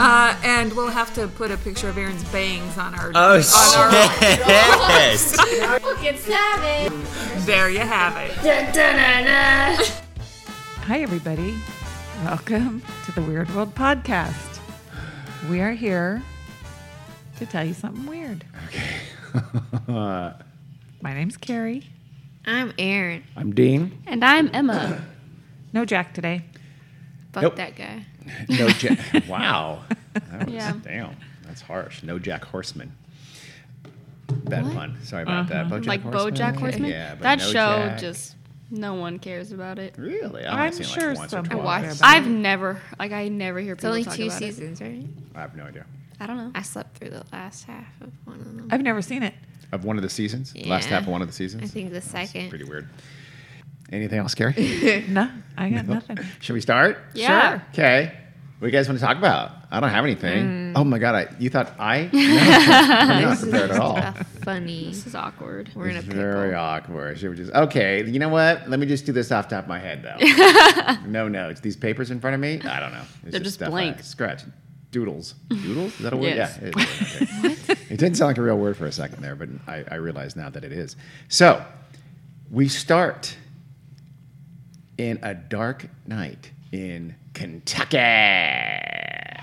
Uh, and we'll have to put a picture of Aaron's bangs on our. Oh on our yes. Fucking savage. there you have it. Dun, dun, dun, dun. Hi, everybody. Welcome to the Weird World Podcast. We are here to tell you something weird. Okay. My name's Carrie. I'm Aaron. I'm Dean. And I'm Emma. No Jack today. Fuck Nope. that guy. No Jack. wow. That was, Yeah. Damn. That's harsh. No Jack Horseman. Bad pun. Sorry about that. Uh-huh. BoJack like Horseman? Bojack Horseman? Yeah, but that no show Jack. just no one cares about it. Really? I've I'm seen sure like once or some I people twice. care watched. about I've never like I never hear people It's people only talk two about seasons, right? I have no idea. I don't know. I slept through the last half of one of them. I've never seen it. Of one of the seasons? Last half of one of the seasons? I think the second. Pretty weird. Anything else, Gary? No, I got nothing. Should we start? Yeah. Sure. Okay. What do you guys want to talk about? I don't have anything. Mm. Oh my god! I, you thought I? No, I'm not prepared at all. Funny. This is awkward. We're in a It's pickle. very awkward. Should we just okay? You know what? Let me just do this off the top of my head though. no notes. These papers in front of me. I don't know. It's They're just stuff I blank. scratch. Doodles. Doodles? Is that a word? Yes. Yeah. It, is. Okay. it didn't sound like a real word for a second there, but I, I realize now that it is. So we start in a dark night in Kentucky.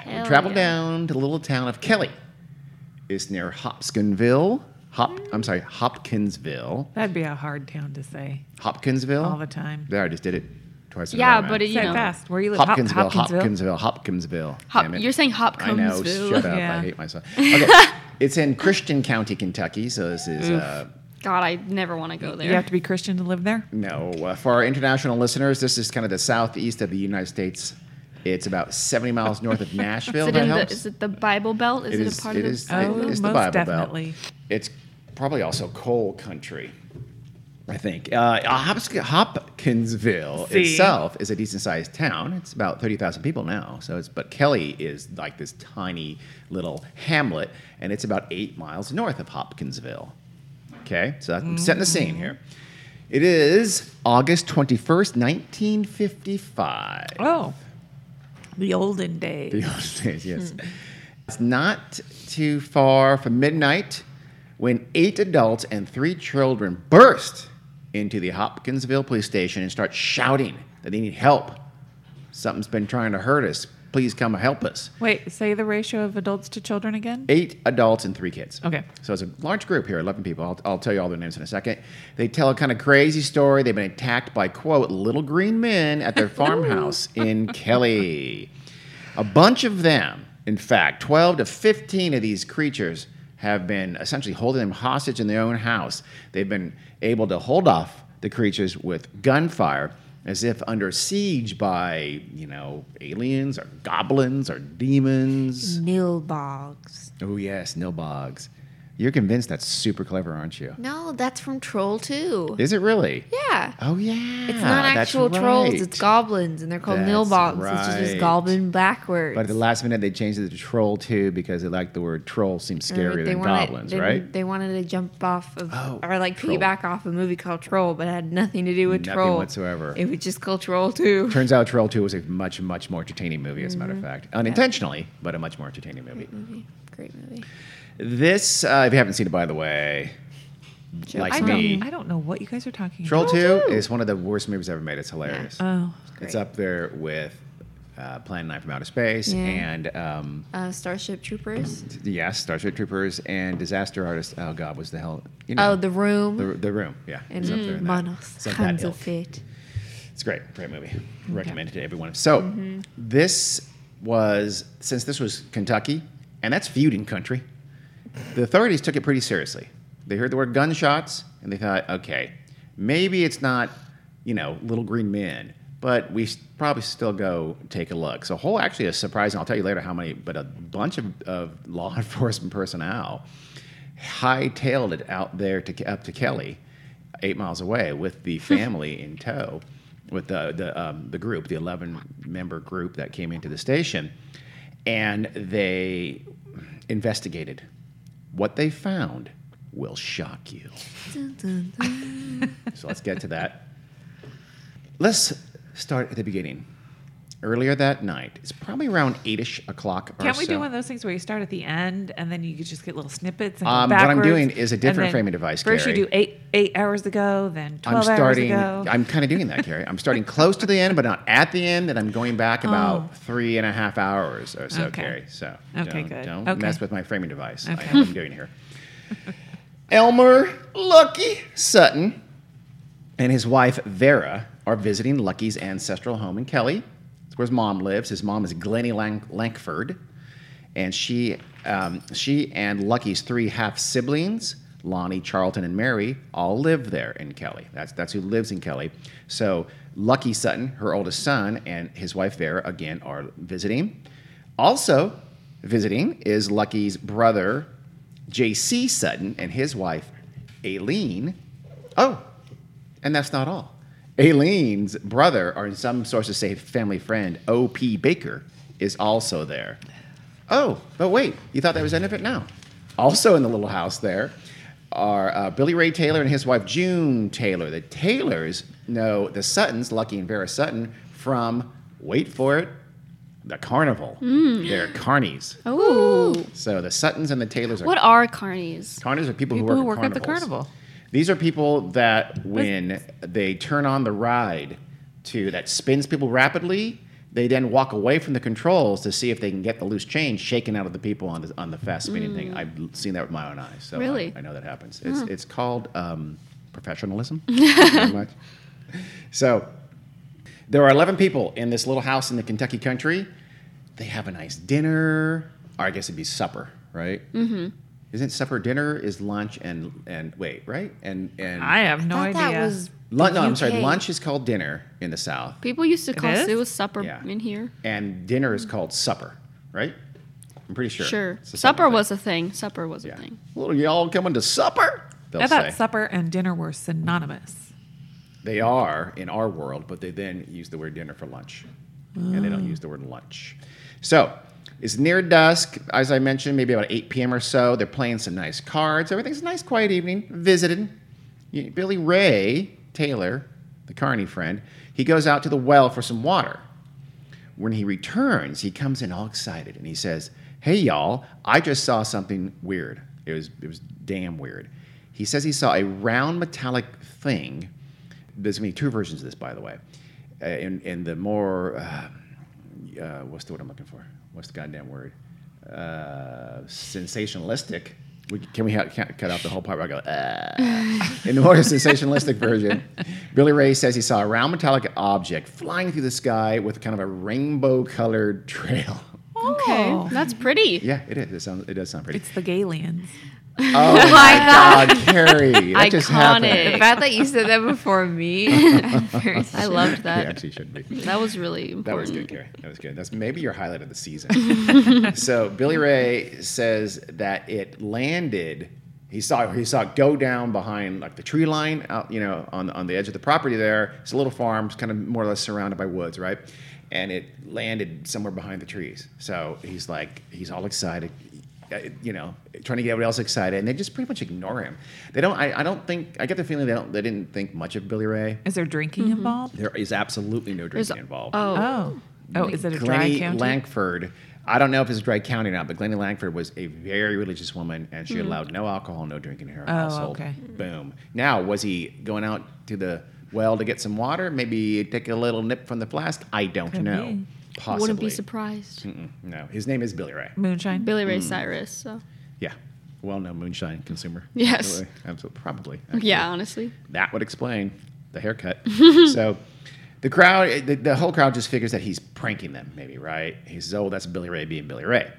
we travel down to the little town of Kelly. It's near Hopkinsville. Hop, I'm sorry, Hopkinsville. That'd be a hard town to say Hopkinsville. all the time. There, I just did it twice. in Yeah, row, but it, you Say know, fast. Where you live? Hopkinsville, Hopkinsville. Hopkinsville, Hopkinsville. Hop- Damn it. you're saying Hopkinsville. I know. Shut up. Yeah. I hate myself. Okay. it's in Christian County, Kentucky. So this is uh, God, I never want to go there. You have to be Christian to live there. no uh, for our international listeners. This is kind of the southeast of the United States. It's about 70 miles north of Nashville. is, it that in the, is it the Bible Belt? Is it, It is- a part it of the is- Bible? it- Oh, it's the most Bible definitely. Belt. It's probably also coal country. I think uh, Hopkinsville See? itself is a decent sized town. It's about thirty thousand people now. So it's but Kelly is like this tiny little hamlet, and it's about eight miles north of Hopkinsville. Okay, so I'm setting the scene here. Mm. It is August twenty first, nineteen fifty five. Oh, the olden days. The old days, yes. Hmm. It's not too far from midnight when eight adults and three children burst into the Hopkinsville police station and start shouting that they need help. Something's been trying to hurt us. Please come help us. Wait, say the ratio of adults to children again. Eight adults and three kids. Okay. So it's a large group here, 11 people. I'll, I'll tell you all their names in a second. They tell a kind of crazy story. They've been attacked by, quote, little green men at their farmhouse in Kelly. A bunch of them, in fact, 12 to 15 of these creatures have been essentially holding them hostage in their own house. They've been able to hold off the creatures with gunfire as if under siege by, you know, aliens or goblins or demons. Nilbogs. Oh yes, Nilbogs. You're convinced that's super clever, aren't you? No, that's from Troll 2. Is it really? Yeah. Oh yeah. It's not actual trolls, it's goblins, and they're called That's Nilbogs, which is right. just goblin backwards. But at the last minute, they changed it to troll 2 because they liked the word troll seems scarier than wanted- goblins, they, right? They wanted to jump off of, Oh, or like Troll. piggyback off a movie called Troll, but it had nothing to do with Nothing Troll whatsoever. It was just called Troll 2. Turns out Troll 2 was a much, much more entertaining movie, as a matter Mm-hmm. of fact. Unintentionally, but a much more entertaining movie. Great movie. This, uh, if you haven't seen it, by the way, like I me, don't, I don't know what you guys are talking about. Troll about. 2 is one of the worst movies ever made. It's hilarious. Oh, It's up there with uh, Plan 9 from Outer Space Yeah. and um, Uh, Starship Troopers. Yes, Starship Troopers and Disaster Artist. Oh God, was the hell? You know, Oh, The Room. the, the room. Yeah, and it's up there in that. Manos. It's of that Hands ilk. of Fate. It's great, great movie. Recommend it to everyone. So this was since this was Kentucky, and that's feuding country. The authorities took it pretty seriously. They heard the word gunshots, and they thought, okay, maybe it's not, you know, little green men. but we probably still go take a look. So, whole actually is surprising. I'll tell you later how many, but a bunch of, of law enforcement personnel hightailed it out there to up to Kelly, eight miles away, with the family in tow, with the the um, the group, the eleven member group that came into the station, and they investigated. What they found will shock you. so let's get to that. Let's start at the beginning. Earlier that night, it's probably around eight-ish o'clock or Can't we so. do one of those things where you start at the end and then you just get little snippets and go Um, what I'm doing is a different framing device, First Carrie. you do eight eight hours ago, then I'm twelve starting. hours ago. I'm kind of doing that, Carrie. I'm starting close to the end, but not at the end, and I'm going back about Oh. three and a half hours or so, Okay. Carrie. So Okay, don't, good. don't Okay. mess with my framing device. I Okay. what I'm doing here. Elmer Lucky Sutton and his wife Vera are visiting Lucky's ancestral home in Kelly. Where his mom lives. His mom is Glennie Lang- Lankford, and she, um, she and Lucky's three half siblings, Lonnie, Charlton, and Mary, all live there in Kelly. That's that's who lives in Kelly. So Lucky Sutton, her oldest son, and his wife Vera again are visiting. Also visiting is Lucky's brother, J.C. Sutton, and his wife, Aileen. Oh, and that's not all. Aileen's brother, or in some sources say family friend, O.P. Baker, is also there. Oh, but wait, you thought that was the end of it? No. Also in the little house there are uh, Billy Ray Taylor and his wife June Taylor. The Taylors know the Suttons, Lucky and Vera Sutton, from, wait for it, the carnival. They're carnies. Oh. So the Suttons and the Taylors are What are carnies? Carnies are people, People who who work, work at, at the carnival. These are people that when they turn on the ride to that spins people rapidly, they then walk away from the controls to see if they can get the loose change shaken out of the people on the on the fast spinning thing. I've seen that with my own eyes, so I- Really? I, know that happens. It's it's called um, professionalism. much. So there are 11 people in this little house in the Kentucky country. They have a nice dinner, or I guess it'd be supper, right? Mm-hmm. Isn't supper dinner is lunch and and wait, right? And and I have no thought idea. that was Lun- no, I'm sorry. UK. Lunch is called dinner in the South, People used to call is? it was supper Yeah. in here. and dinner is called supper, right? I'm pretty sure. Sure. It's a Supper thing. was a thing. Supper was a Yeah. thing. Well, y'all coming to supper? They'll I thought say. supper and dinner were synonymous. They are in our world, but they then use the word dinner for lunch. And they don't oh. use the word lunch. So it's near dusk, as I mentioned, maybe about 8 p.m. or so. They're playing some nice cards. Everything's a nice, quiet evening. Visited. Billy Ray Taylor, the Carney friend, he goes out to the well for some water. When he returns, he comes in all excited and he says, Hey, y'all, I just saw something weird. It was, it was damn weird. He says he saw a round metallic thing. There's going to be two versions of this, by the way. Uh, in, in the more, uh, uh, what's the word I'm looking for? What's the goddamn word? Uh, sensationalistic. We, can we ha- can't cut out the whole part where I go, uh. In the more sensationalistic version, Billy Ray says he saw a round metallic object flying through the sky with kind of a rainbow colored trail. Okay. Oh. That's pretty. Yeah, it is. It, sounds, it does sound pretty. It's the Galians. Oh my God, Carrie. That just Iconic. happened. The fact that you said that before me. I loved It that. actually should be. That was really important. That was good, Carrie. That was good. That's maybe your highlight of the season. so Billy Ray says that it landed. He saw he saw it go down behind like the tree line out, you know, on on the edge of the property there. It's a little farm, it's kind of more or less surrounded by woods, right? And it landed somewhere behind the trees. So he's like, he's all excited, Uh, you know, trying to get everybody else excited, and they just pretty much ignore him. They don't. I, I don't think. I get the feeling they don't. They didn't think much of Billy Ray. Is there drinking mm-hmm. involved? There is absolutely no There's- drinking involved. Oh. Oh. Oh, is it a dry Glennie county? Langford. I don't know if it's a dry county or not, but Glennie Langford was a very religious woman, and she mm-hmm. allowed no alcohol, no drinking in her Oh, household. okay. Boom. Now, was he going out to the well to get some water? Maybe take a little nip from the flask. I don't Could know. be. Possibly. Wouldn't be surprised. Mm-mm, no, his name is Billy Ray. Moonshine. Billy Mm. Ray Cyrus. So Yeah, well-known moonshine consumer. Yes. Absolutely. Absolutely. Probably. actually. yeah, honestly. That would explain the haircut. so the crowd, the, the whole crowd just figures that he's pranking them, maybe, right? He says, oh, that's Billy Ray being Billy Ray.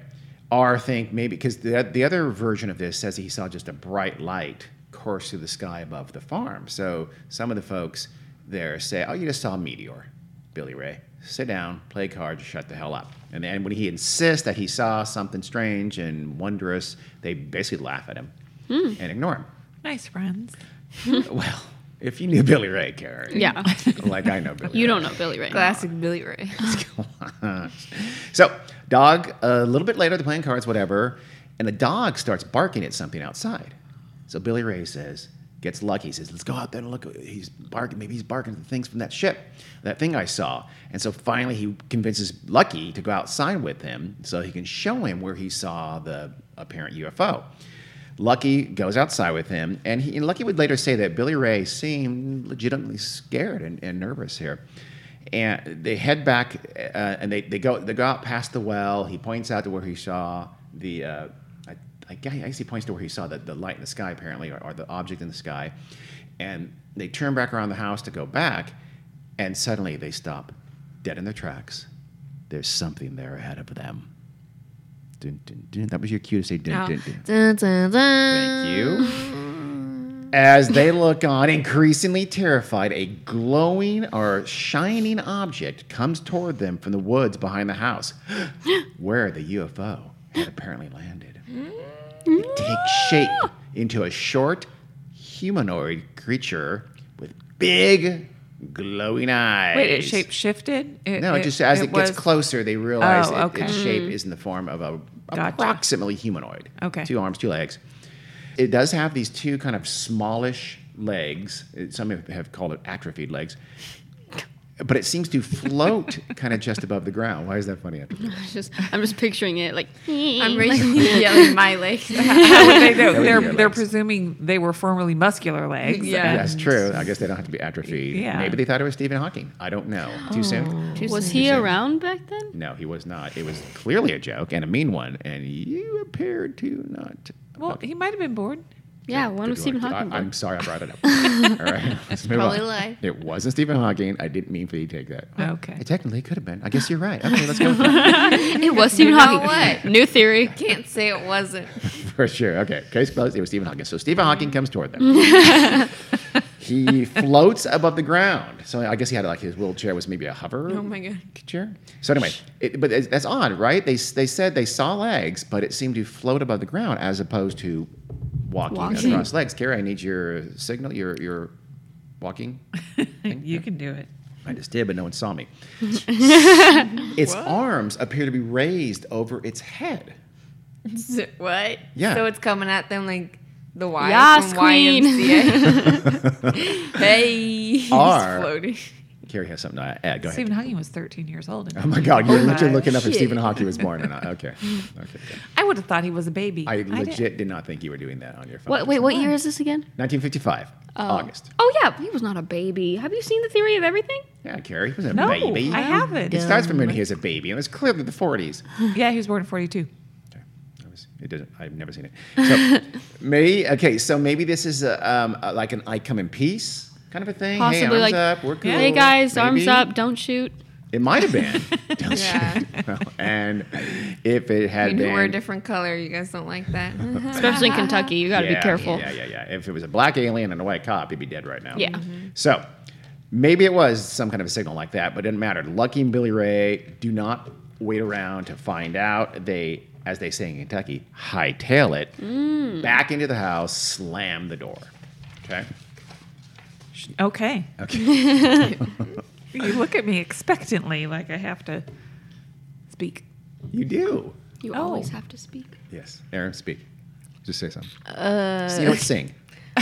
Or think maybe, because the, the other version of this says he saw just a bright light course through the sky above the farm. So some of the folks there say, oh, you just saw a meteor. Billy Ray, sit down, play cards, shut the hell up. And then when he insists that he saw something strange and wondrous, they basically laugh at him hmm. and ignore him. Nice friends. well, if you knew Billy Ray, Karen. Yeah. Like I know Billy You Ray. don't know Billy Ray. Classic Billy Ray. so, dog, a little bit later, they're playing cards, whatever, and the dog starts barking at something outside. So Billy Ray says, gets lucky, He says, let's go out there and look. He's barking. Maybe he's barking at the things from that ship, that thing I saw. And so finally, he convinces Lucky to go outside with him so he can show him where he saw the apparent UFO. Lucky goes outside with him, and, he, and Lucky would later say that Billy Ray seemed legitimately scared and, and nervous here. And they head back, uh, and they, they go they go out past the well. He points out to where he saw the. Uh, I, guess he points to where he saw the, the light in the sky, apparently, or, or the object in the sky. And they turn back around the house to go back, and suddenly they stop dead in their tracks. There's something there ahead of them. Dun, dun, dun. That was your cue to say dun, oh. dun, dun. Dun, dun, dun. Thank you. As they look on, increasingly terrified, a glowing or shining object comes toward them from the woods behind the house, where the UFO had apparently landed. Hmm. It takes shape mm-hmm. into a short, humanoid creature with big, glowing eyes. Wait, it shape shifted? No, it, just as it, gets was- close, they realize Oh, it- okay. its mm. shape is in the form of a Gotcha. approximately humanoid. Okay. Two arms, two legs. It does have these two kind of smallish legs. It- Some have- have called it atrophied legs. But it seems to float kind of just above the ground. Why is that funny? Atrophied? It's just, I'm just picturing it like. I'm like, really yelling my legs. How they know? That would be They're, they're legs. presuming they were formerly muscular legs. Yeah. That's true. I guess they don't have to be atrophied. Yeah. Maybe they thought it was Stephen Hawking. I don't know. Too soon? was he soon. around back then? No, he was not. It was clearly a joke and a mean one, and you appeared to not. Well, he might have been bored. Yeah, one was Stephen Lord. Hawking? I, born? am sorry I brought it up. All right, let's move probably on. a lie. It wasn't Stephen Hawking. I didn't mean for you to take that. Oh, okay. It technically could have been. I guess you're right. Okay, let's go. It was Stephen You know Hawking. what? New theory. Can't say it wasn't. for sure. Okay, case closed. It was Stephen Hawking. So Stephen Hawking comes toward them. he floats above the ground. So I guess he had like his wheelchair was maybe a hover. Oh my god. chair. So anyway, it, but it's- that's odd, right? They they said they saw legs, but it seemed to float above the ground as opposed to walking, Walking. across legs. Carrie, I need your signal. Your your walking. you can do it. I just did, but no one saw me. its arms appear to be raised over its head. what? Yeah. So it's coming at them like the Y Yas, from queen. YMCA. hey, he's Are- floating. Carrie has something to add. Go ahead. Stephen Hawking was 13 years old. Oh my God, you're literally looking up if. Stephen Hawking was born or not. Okay. Okay. I would have thought he was a baby. I did- legit did not think you were doing that on your phone. What? Wait, what year is this again? 1955, August. Oh yeah, he was not a baby. Have you seen the theory of everything? Yeah, Carrie, he was a baby. No, baby. I haven't. It starts from when he was a baby. It was clearly the 40s. Yeah, he was born in 42. Okay. I was, it doesn't. I've never seen it. So maybe okay. So maybe this is a, um, a- like an "I come in peace" kind of a thing. Possibly hey, arms like, up. We're cool. Hey guys, arms up, don't shoot. It might have been. Don't Yeah. you? and if it had We knew been, we're a different color. You guys don't like that. Especially in Kentucky, you got to yeah, be careful. Yeah, yeah, yeah. If it was a black alien and a white cop, he'd be dead right now. Yeah. So maybe it was some kind of a signal like that, but it didn't matter. Lucky and Billy Ray do not wait around to find out. They, as they say in Kentucky, hightail it Mm. back into the house, slam the door. Okay. Okay. Okay. You look at me expectantly like I have to speak. you do. You Oh. always have to speak. Yes. Aaron, speak. Just say something. Uh, you know what? Sing.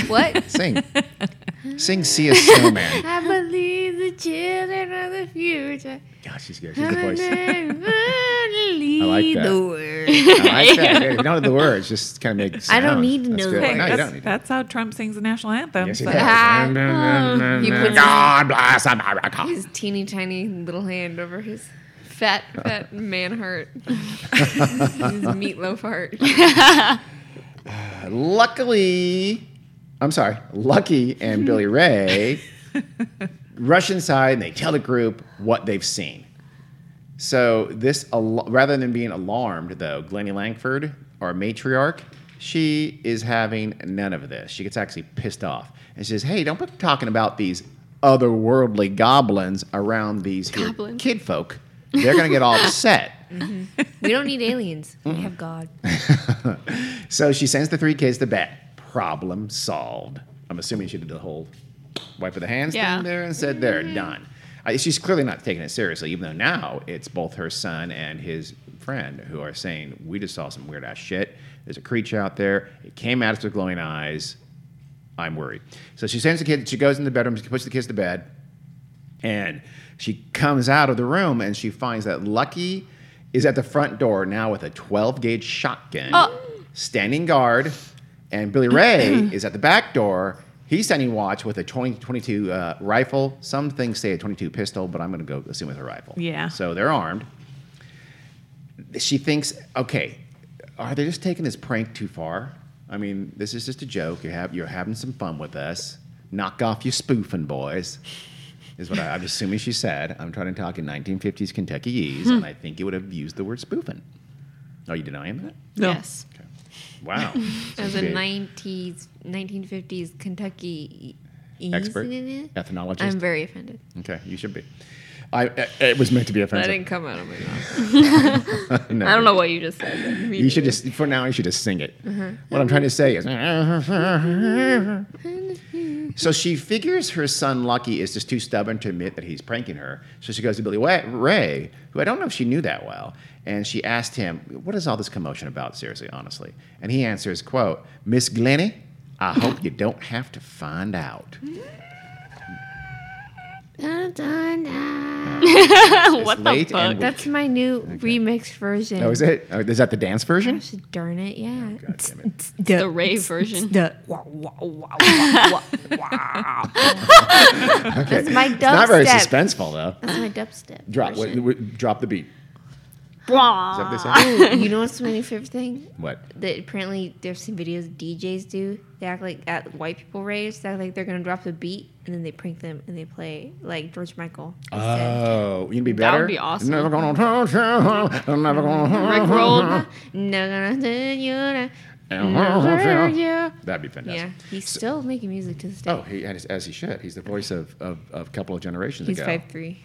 What? Sing. Sing. See a snowman. I believe the children of the future. God, she's good. She's the voice. I like that. The word. I like that. If you don't know the words, just kind of make. I don't sound. need to That's know good. the Hey, No, you that's, don't need to. that's how Trump sings the national anthem. Yes, he so- does. Ah. He puts God bless America. His teeny tiny little hand over his fat, fat man heart. his meatloaf heart. Luckily, I'm sorry, Lucky and Billy Ray rush inside and they tell the group what they've seen. So this, al- rather than being alarmed, though, Glennie Langford, our matriarch, she is having none of this. She gets actually pissed off and says, "Hey, don't be talking about these otherworldly goblins around these here kid folk, they're going to get all upset. Mm-hmm. We don't need aliens. We have God. So she sends the three kids to bed. Problem solved. I'm assuming she did the whole wipe of the hands Yeah. thing there and said, "They're mm-hmm. done." I, she's clearly not taking it seriously, even though now it's both her son and his friend who are saying, "We just saw some weird ass shit. There's a creature out there. It came at us with glowing eyes. I'm worried." So she sends the kid. She goes in the bedroom. She puts the kids to bed, and she comes out of the room and she finds that Lucky is at the front door now with a 12 gauge shotgun, oh. standing guard, and Billy Ray is at the back door. He's standing watch with a 20, 22 uh, rifle. Some things say a 22 pistol, but I'm going to go assume it's a rifle. Yeah. So they're armed. She thinks, okay, are they just taking this prank too far? I mean, this is just a joke. You have you're having some fun with us. Knock off your spoofing, boys. Is what I, I'm assuming she said. I'm trying to talk in 1950s Kentuckyese, and I think you would have used the word spoofing. Are you denying that? No. Yes. Wow. As a 90s, 1950s Kentucky expert, ethnologist. I'm very offended. okay, you should be. I, I- it was meant to be That offensive. didn't come out of my mouth. No. I don't know what you just said. You should just for now. You should just sing it. Uh-huh. What I'm trying to say is. Mm-hmm. so she figures her son Lucky is just too stubborn to admit that he's pranking her. So she goes to Billy Ray, who I don't know if she knew that well, and she asked him, "What is all this commotion about? Seriously, honestly?" And he answers, "Quote, Miss Glennie, I hope you don't have to find out." Mm-hmm. what the fuck? and That's my new remixed version. Oh, is it? Oh, is that the dance version? Gosh, darn it, yeah. Oh, God damn it. the rave version. The. Okay. That's my It's not very suspenseful though. That's my dubstep. Drop, what, what- drop the beat. Is that what they? Ooh, you know what's my new favorite thing? What? That apparently there's some videos DJs do. They act like at white people raves. They act like they're gonna drop the beat and then they prank them and they play like George Michael. Oh, you'd be better. That would be awesome. Never gonna touch you. I'm never gonna Rick rolled. No gonna tell you that- uh-huh. Yeah. That'd be fantastic. Yeah, he's still making music to this day. Oh, he as, as he should. He's the voice of, of, of a couple of generations ago. he's five three.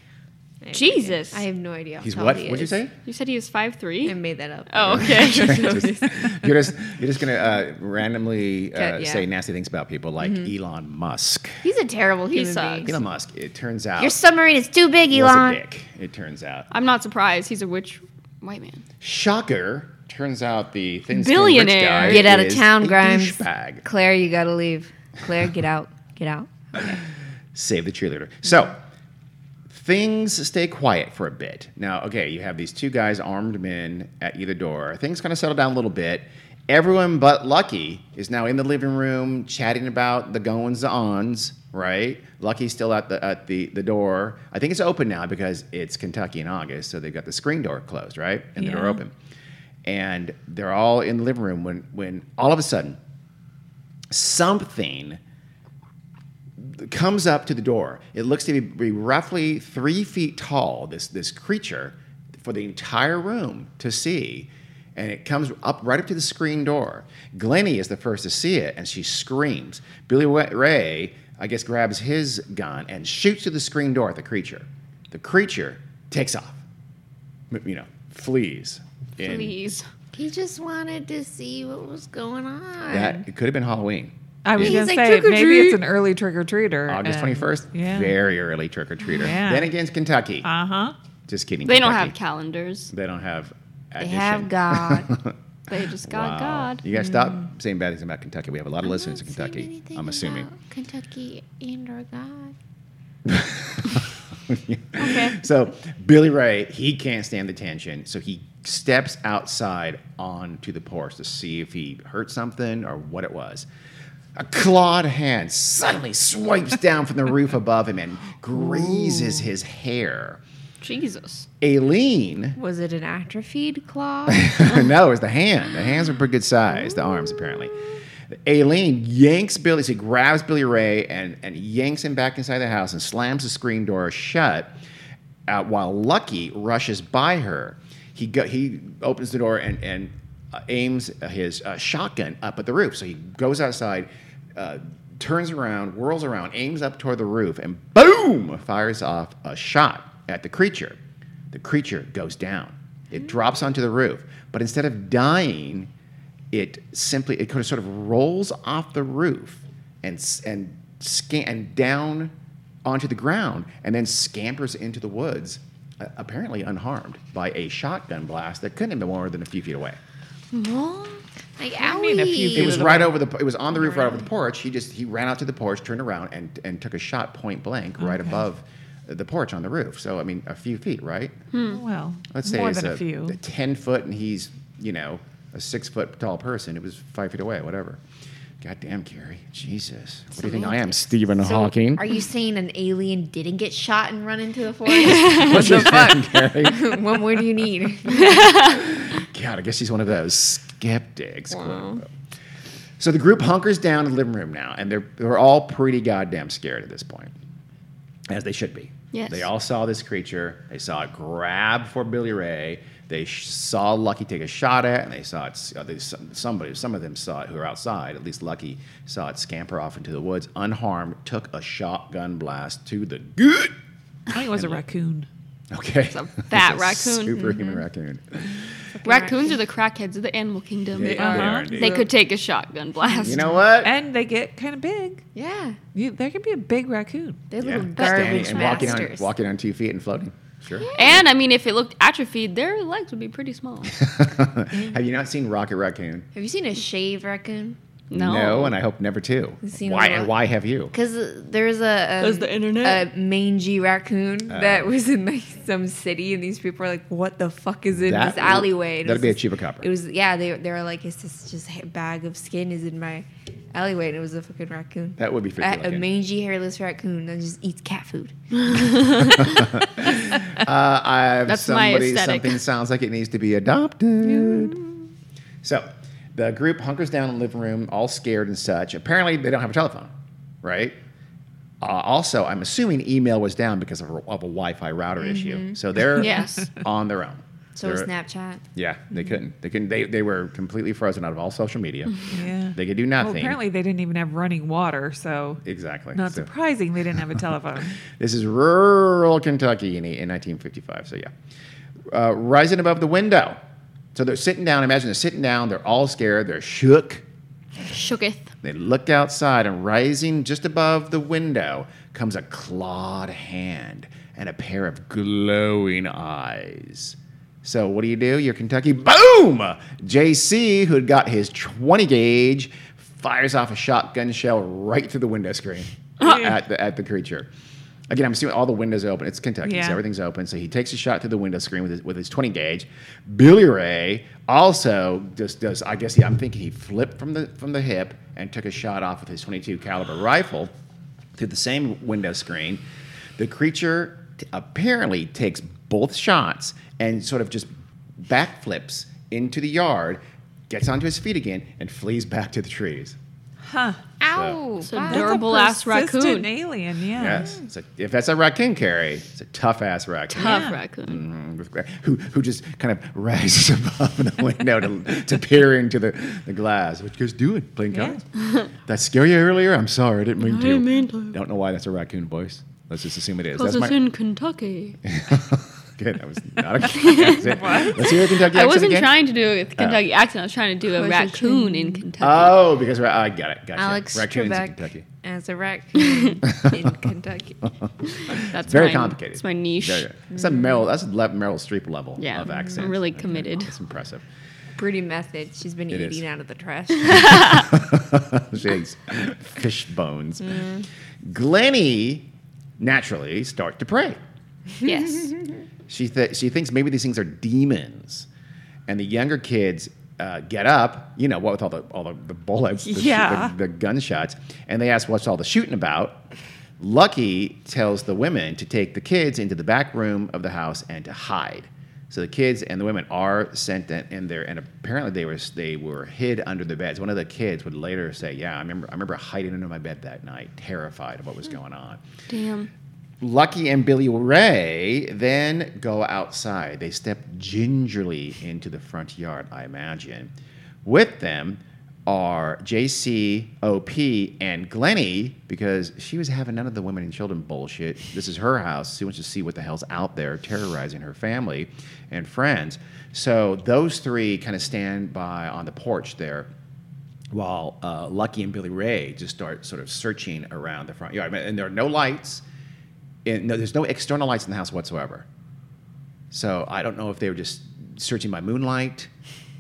Jesus. I have no idea. He's tall what? he What'd you is. say? You said he was five three. I made that up. Oh, okay. Just- you're just you're just gonna uh, randomly uh, Cut, yeah. say nasty things about people like Elon Musk. He's a terrible He human sucks. being. Elon Musk. It turns out Your submarine is too big, was a Elon. dick. It turns out. I'm not surprised. He's a witch white man. Shocker. Turns out the thin Billionaire. guy Get out of is town, Grimes. douchebag. Claire, you gotta leave. Claire, get out. Get out. Save the cheerleader. So things stay quiet for a bit. Now, okay, you have these two guys, armed men, at either door. Things kind of settle down a little bit. Everyone but Lucky is now in the living room chatting about the goings ons, right? Lucky's still at the at the, the door. I think it's open now because it's Kentucky in August, so they've got the screen door closed, right? And the door open. And they're all in the living room when when all of a sudden something comes up to the door. It looks to be roughly three feet tall, this, this creature, for the entire room to see. And it comes up right up to the screen door. Glennie is the first to see it, and she screams. Billy Ray, I guess, grabs his gun and shoots to the screen door at the creature. The creature takes off, m- you know, flees. in- He just wanted to see what was going on. That it could have been Halloween. I was He's going to like, say "Trick or maybe treat." it's an early trick or treater. August 21st, Yeah. very early trick or treater. Yeah. Then against Kentucky. Uh huh. Just kidding. They don't have calendars. They don't have. they have God. They just got Wow. God. You guys stop saying bad things about Kentucky. We have a lot of I'm listeners in Kentucky. I'm assuming. about Kentucky and our God. Okay. So Billy Ray, he can't stand the tension, so he steps outside onto the porch to see if he hurt something or what it was. A clawed hand suddenly swipes down from the roof above him and grazes his hair. Jesus. Aileen Was it an atrophied claw? no, it was the hand. The hands were pretty good size. The arms, apparently. Aileen yanks Billy. She grabs Billy Ray and, and yanks him back inside the house and slams the screen door shut. Uh, while Lucky rushes by her, he go, he opens the door and and uh, aims his uh, shotgun up at the roof. So he goes outside, uh, turns around, whirls around, aims up toward the roof, and boom, fires off a shot at the creature. The creature goes down. It drops onto the roof, but instead of dying, it simply it kind of sort of rolls off the roof and and scan and down onto the ground, and then scampers into the woods, apparently unharmed by a shotgun blast that couldn't have been more than a few feet away. Like, I mean, a few feet It was right over the. It was on the roof, right over the porch. He just he ran out to the porch, turned around, and and took a shot point blank right Okay. above the porch on the roof. So I mean, a few feet, right? Hmm. Well, Let's say more it's than a, a, few. a ten foot, and he's you know a six foot tall person. It was five feet away, whatever. God damn, Carrie, Jesus, what do you think I am, Stephen So, Hawking? Are you saying an alien didn't get shot and run into the forest? what the fuck, Carrie? what more do you need? God, I guess he's one of those skeptics. quote unquote. So the group hunkers down in the living room now, and they're they're all pretty goddamn scared at this point, as they should be. Yes. They all saw this creature. They saw it grab for Billy Ray. They sh- saw Lucky take a shot at, it, and they saw it. Uh, they, some- somebody, some of them saw it who were outside. At least Lucky saw it scamper off into the woods unharmed. Took a shotgun blast to the gut. I think it was a raccoon. Okay, a fat It's a raccoon. superhuman raccoon. Raccoons are the crackheads of the animal kingdom. Yeah, They they are. are indeed. They could take a shotgun blast. You know what? And they get kind of big. yeah, You, there can be a big raccoon. they're Yeah, little standing garbage and walking on, masters. walking on two feet and floating. Sure. And I mean, if it looked atrophied, their legs would be pretty small. Have you not seen Rocket Raccoon? Have you seen a shaved raccoon? No. and I hope never to. seen Why? a. And why have you? Because there's a, um, There's the internet. a mangy raccoon Oh. that was in like some city, and these people are like, "What the fuck is in this alleyway?" That'd was be a this- chupacabra. It was yeah. They they were like, "It's this just a bag of skin is in my alleyway," and it was a fucking raccoon. That would be freaky a, a mangy hairless raccoon that just eats cat food. Uh, I have That's my somebody. aesthetic. Something sounds like it needs to be adopted. So, the group hunkers down in the living room, all scared and such. Apparently, they don't have a telephone, right? Uh, also, I'm assuming email was down because of a, of a Wi-Fi router issue. So they're Yes. on their own. So They're- Snapchat. Yeah, they couldn't. They couldn't. They, they were completely frozen out of all social media. Yeah. They could do Well, nothing. apparently they didn't even have running water, so exactly. not So- surprising they didn't have a telephone. This is rural Kentucky in, in 1955. So yeah, uh, rising above the window. So they're sitting down. Imagine they're sitting down. They're all scared. They're shook. Shooketh. They look outside, and rising just above the window comes a clawed hand and a pair of glowing eyes. So what do you do? You're Kentucky. Boom! JC, who had got his 20 gauge, fires off a shotgun shell right through the window screen uh-huh. at the at the creature. Again, I'm assuming all the windows open. It's Kentucky, Yeah. so everything's open. So he takes a shot through the window screen with his, with his 20 gauge. Billy Ray also just does. I guess he, I'm thinking he flipped from the from the hip and took a shot off with his 22 caliber rifle through the same window screen. The creature t- apparently takes both shots and sort of just backflips into the yard, gets onto his feet again, and flees back to the trees. Huh. Ow! It's a wow. That's a durable ass persistent raccoon. alien, yeah. Yes, it's a, if that's a raccoon, Carrie, it's a tough ass raccoon. Tough Yeah. raccoon. Mm, with gra- Who, who just kind of rises above the window to, to peer into the, the glass. What you guys doing? Playing Yeah. cards? Did I scare you earlier? I'm sorry, I didn't mean I to. didn't mean to. Don't know why that's a raccoon voice. Let's just assume it is. Because That's it's my in Kentucky. good. That was not a good accent. Let's hear a Kentucky I accent wasn't again. trying to do a Kentucky oh. accent. I was trying to do a raccoon in Kentucky. Oh, because ra- I got it. Gotcha. Alex Raccoons in Trebek Kentucky. as a raccoon in Kentucky. That's Very my, complicated. It's my niche. Very good. It's a mm. Meryl. That's a le- Meryl Streep level Yeah, of accent. I'm really Okay. committed. That's impressive. Pretty method. She's been It eating is. out of the trash. she eats fish bones. Mm. Glennie naturally starts to pray. Yes. She th- she thinks maybe these things are demons, and the younger kids uh, get up. You know what with all the all the, the bullets, the, sh- Yeah. the, the gunshots, and they ask what's all the shooting about. Lucky tells the women to take the kids into the back room of the house and to hide. So the kids and the women are sent in in there, and apparently they were they were hid under the beds. One of the kids would later say, "Yeah, I remember I remember hiding under my bed that night, terrified of what was going on." Damn. Lucky and Billy Ray then go outside. They step gingerly into the front yard, I imagine. With them are JC, OP, and Glennie because she was having none of the women and children bullshit. This is her house. She wants to see what the hell's out there terrorizing her family and friends. So those three kind of stand by on the porch there while uh, Lucky and Billy Ray just start sort of searching around the front yard. And there are no lights. And no, there's no external lights in the house whatsoever. So I don't know if they were just searching by moonlight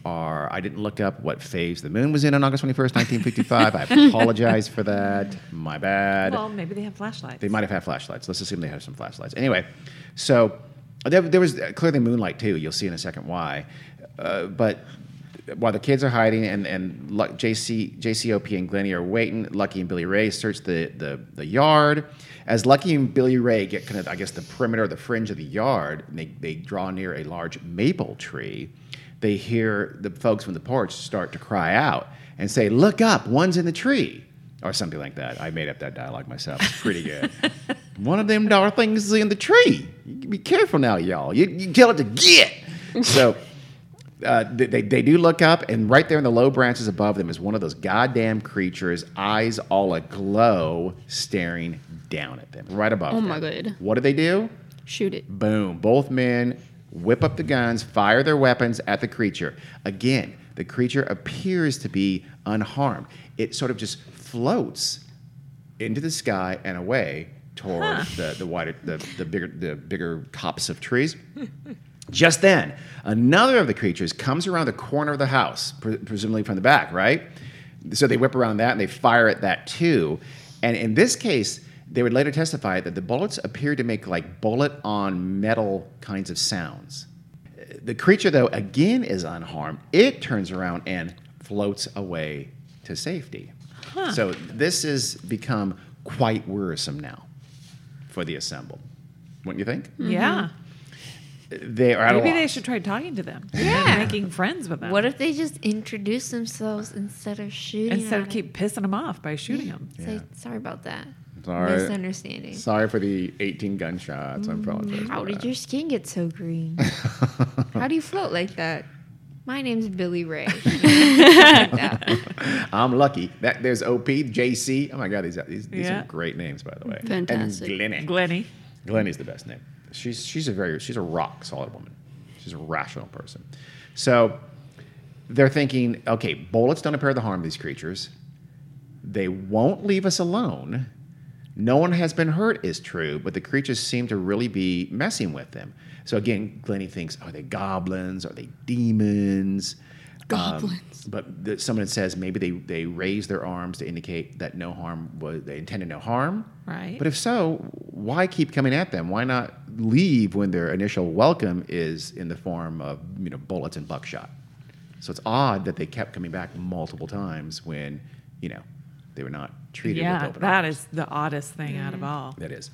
or I didn't look up what phase the moon was in on August 21st, 1955. I apologize for that. My bad. Well, maybe they have flashlights. They might have had flashlights. Let's assume they have some flashlights. Anyway, so there, there was clearly moonlight too. You'll see in a second why. Uh, but while the kids are hiding and, and JC, JCOP and Glennie are waiting, Lucky and Billy Ray search the, the, the yard. As Lucky and Billy Ray get kind of, I guess, the perimeter, the fringe of the yard, and they, they draw near a large maple tree, they hear the folks from the porch start to cry out and say, Look up, one's in the tree. Or something like that. I made up that dialogue myself. It's pretty good. One of them darn things is in the tree. Be careful now, y'all. You, you tell it to get. So uh, they, they, do look up, and right there in the low branches above them is one of those goddamn creatures, eyes all aglow, staring down at them, right above Oh them. my God. What do they do? Shoot it. Boom. Both men whip up the guns, fire their weapons at the creature. Again, the creature appears to be unharmed. It sort of just floats into the sky and away toward the, the wider the, the bigger the bigger copse of trees. Just then, another of the creatures comes around the corner of the house, pre- presumably from the back, right? So they whip around that and they fire at that too. And in this case, they would later testify that the bullets appeared to make like bullet on metal kinds of sounds. The creature, though, again is unharmed. It turns around and floats away to safety. So this has become quite worrisome now for the assembled. Wouldn't you think? Yeah. Mm-hmm. They are at a Maybe they loss. should try talking to them. Yeah. Making friends with them. What if they just introduce themselves instead of shooting? Instead of at keep pissing them off by shooting them. it? Say, sorry about that. Sorry. Misunderstanding. Sorry for the 18 gunshots. I apologize. Mm. How did that. your skin get so green? How do you float like that? My name's Billy Ray. I'm lucky. That there's OP, JC. Oh my God, these these, these Yeah. are great names, by the way. Fantastic. And Glennie. Glennie. Glennie's the best name. She's she's a very she's a rock solid woman. She's a rational person. So they're thinking, okay, bullets don't appear to harm these creatures. They won't leave us alone. No one has been hurt is true, but the creatures seem to really be messing with them. So again, Glennie thinks, are they goblins? Are they demons? Goblins. Um, but the, someone says maybe they, they raise their arms to indicate that no harm was they intended no harm. Right. But if so, why keep coming at them? Why not leave when their initial welcome is in the form of you know bullets and buckshot? So it's odd that they kept coming back multiple times when you know they were not treated with Yeah, open that arms. is the oddest thing out of all. That is.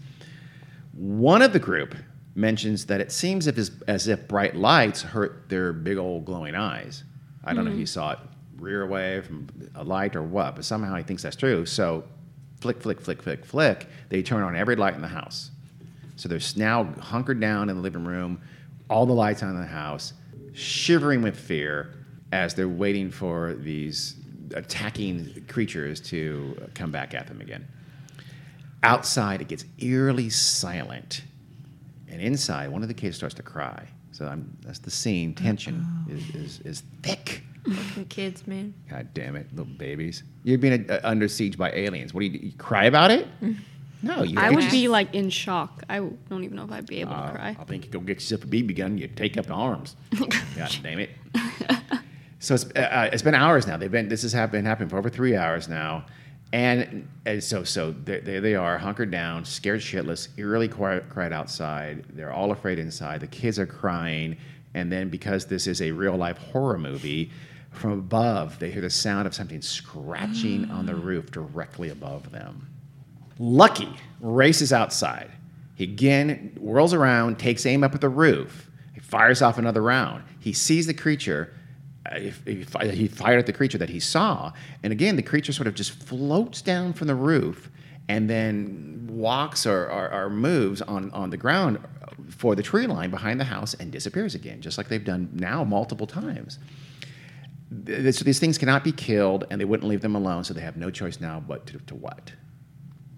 One of the group mentions that it seems if as, as if bright lights hurt their big old glowing eyes. I don't know if he mm. saw it rear away from a light or what, but somehow he thinks that's true. So flick, flick, flick, flick, flick, they turn on every light in the house. So they're now hunkered down in the living room, all the lights on in the house, shivering with fear as they're waiting for these attacking creatures to uh, come back at them again. Outside, it gets eerily silent. And inside, one of the kids starts to cry. So I'm, that's the scene. Tension is, is, is thick. Fucking kids, man. God damn it, little babies. You're being uh, under siege by aliens. What do you, you cry about it? No, you I would your- be like in shock. I w- don't even know if I'd be able uh, to cry. I think you go get yourself a BB gun. You take up arms. God damn it. so it's, uh, uh, it's been hours now. They've been this has hap- been happening for over three hours now, and, and so so there they, they are hunkered down, scared shitless, eerily quiet, cried outside. They're all afraid inside. The kids are crying, and then because this is a real life horror movie. From above, they hear the sound of something scratching on the mm. roof directly above them. Lucky races outside. He again whirls around, takes aim up at the roof. He fires off another round. He sees the creature. He, he fired at the creature that he saw. And again, the creature sort of just floats down from the roof and then walks or, or, or moves on, on the ground for the tree line behind the house and disappears again, just like they've done now multiple times so these things cannot be killed, and they wouldn't leave them alone. So they have no choice now but to, to what?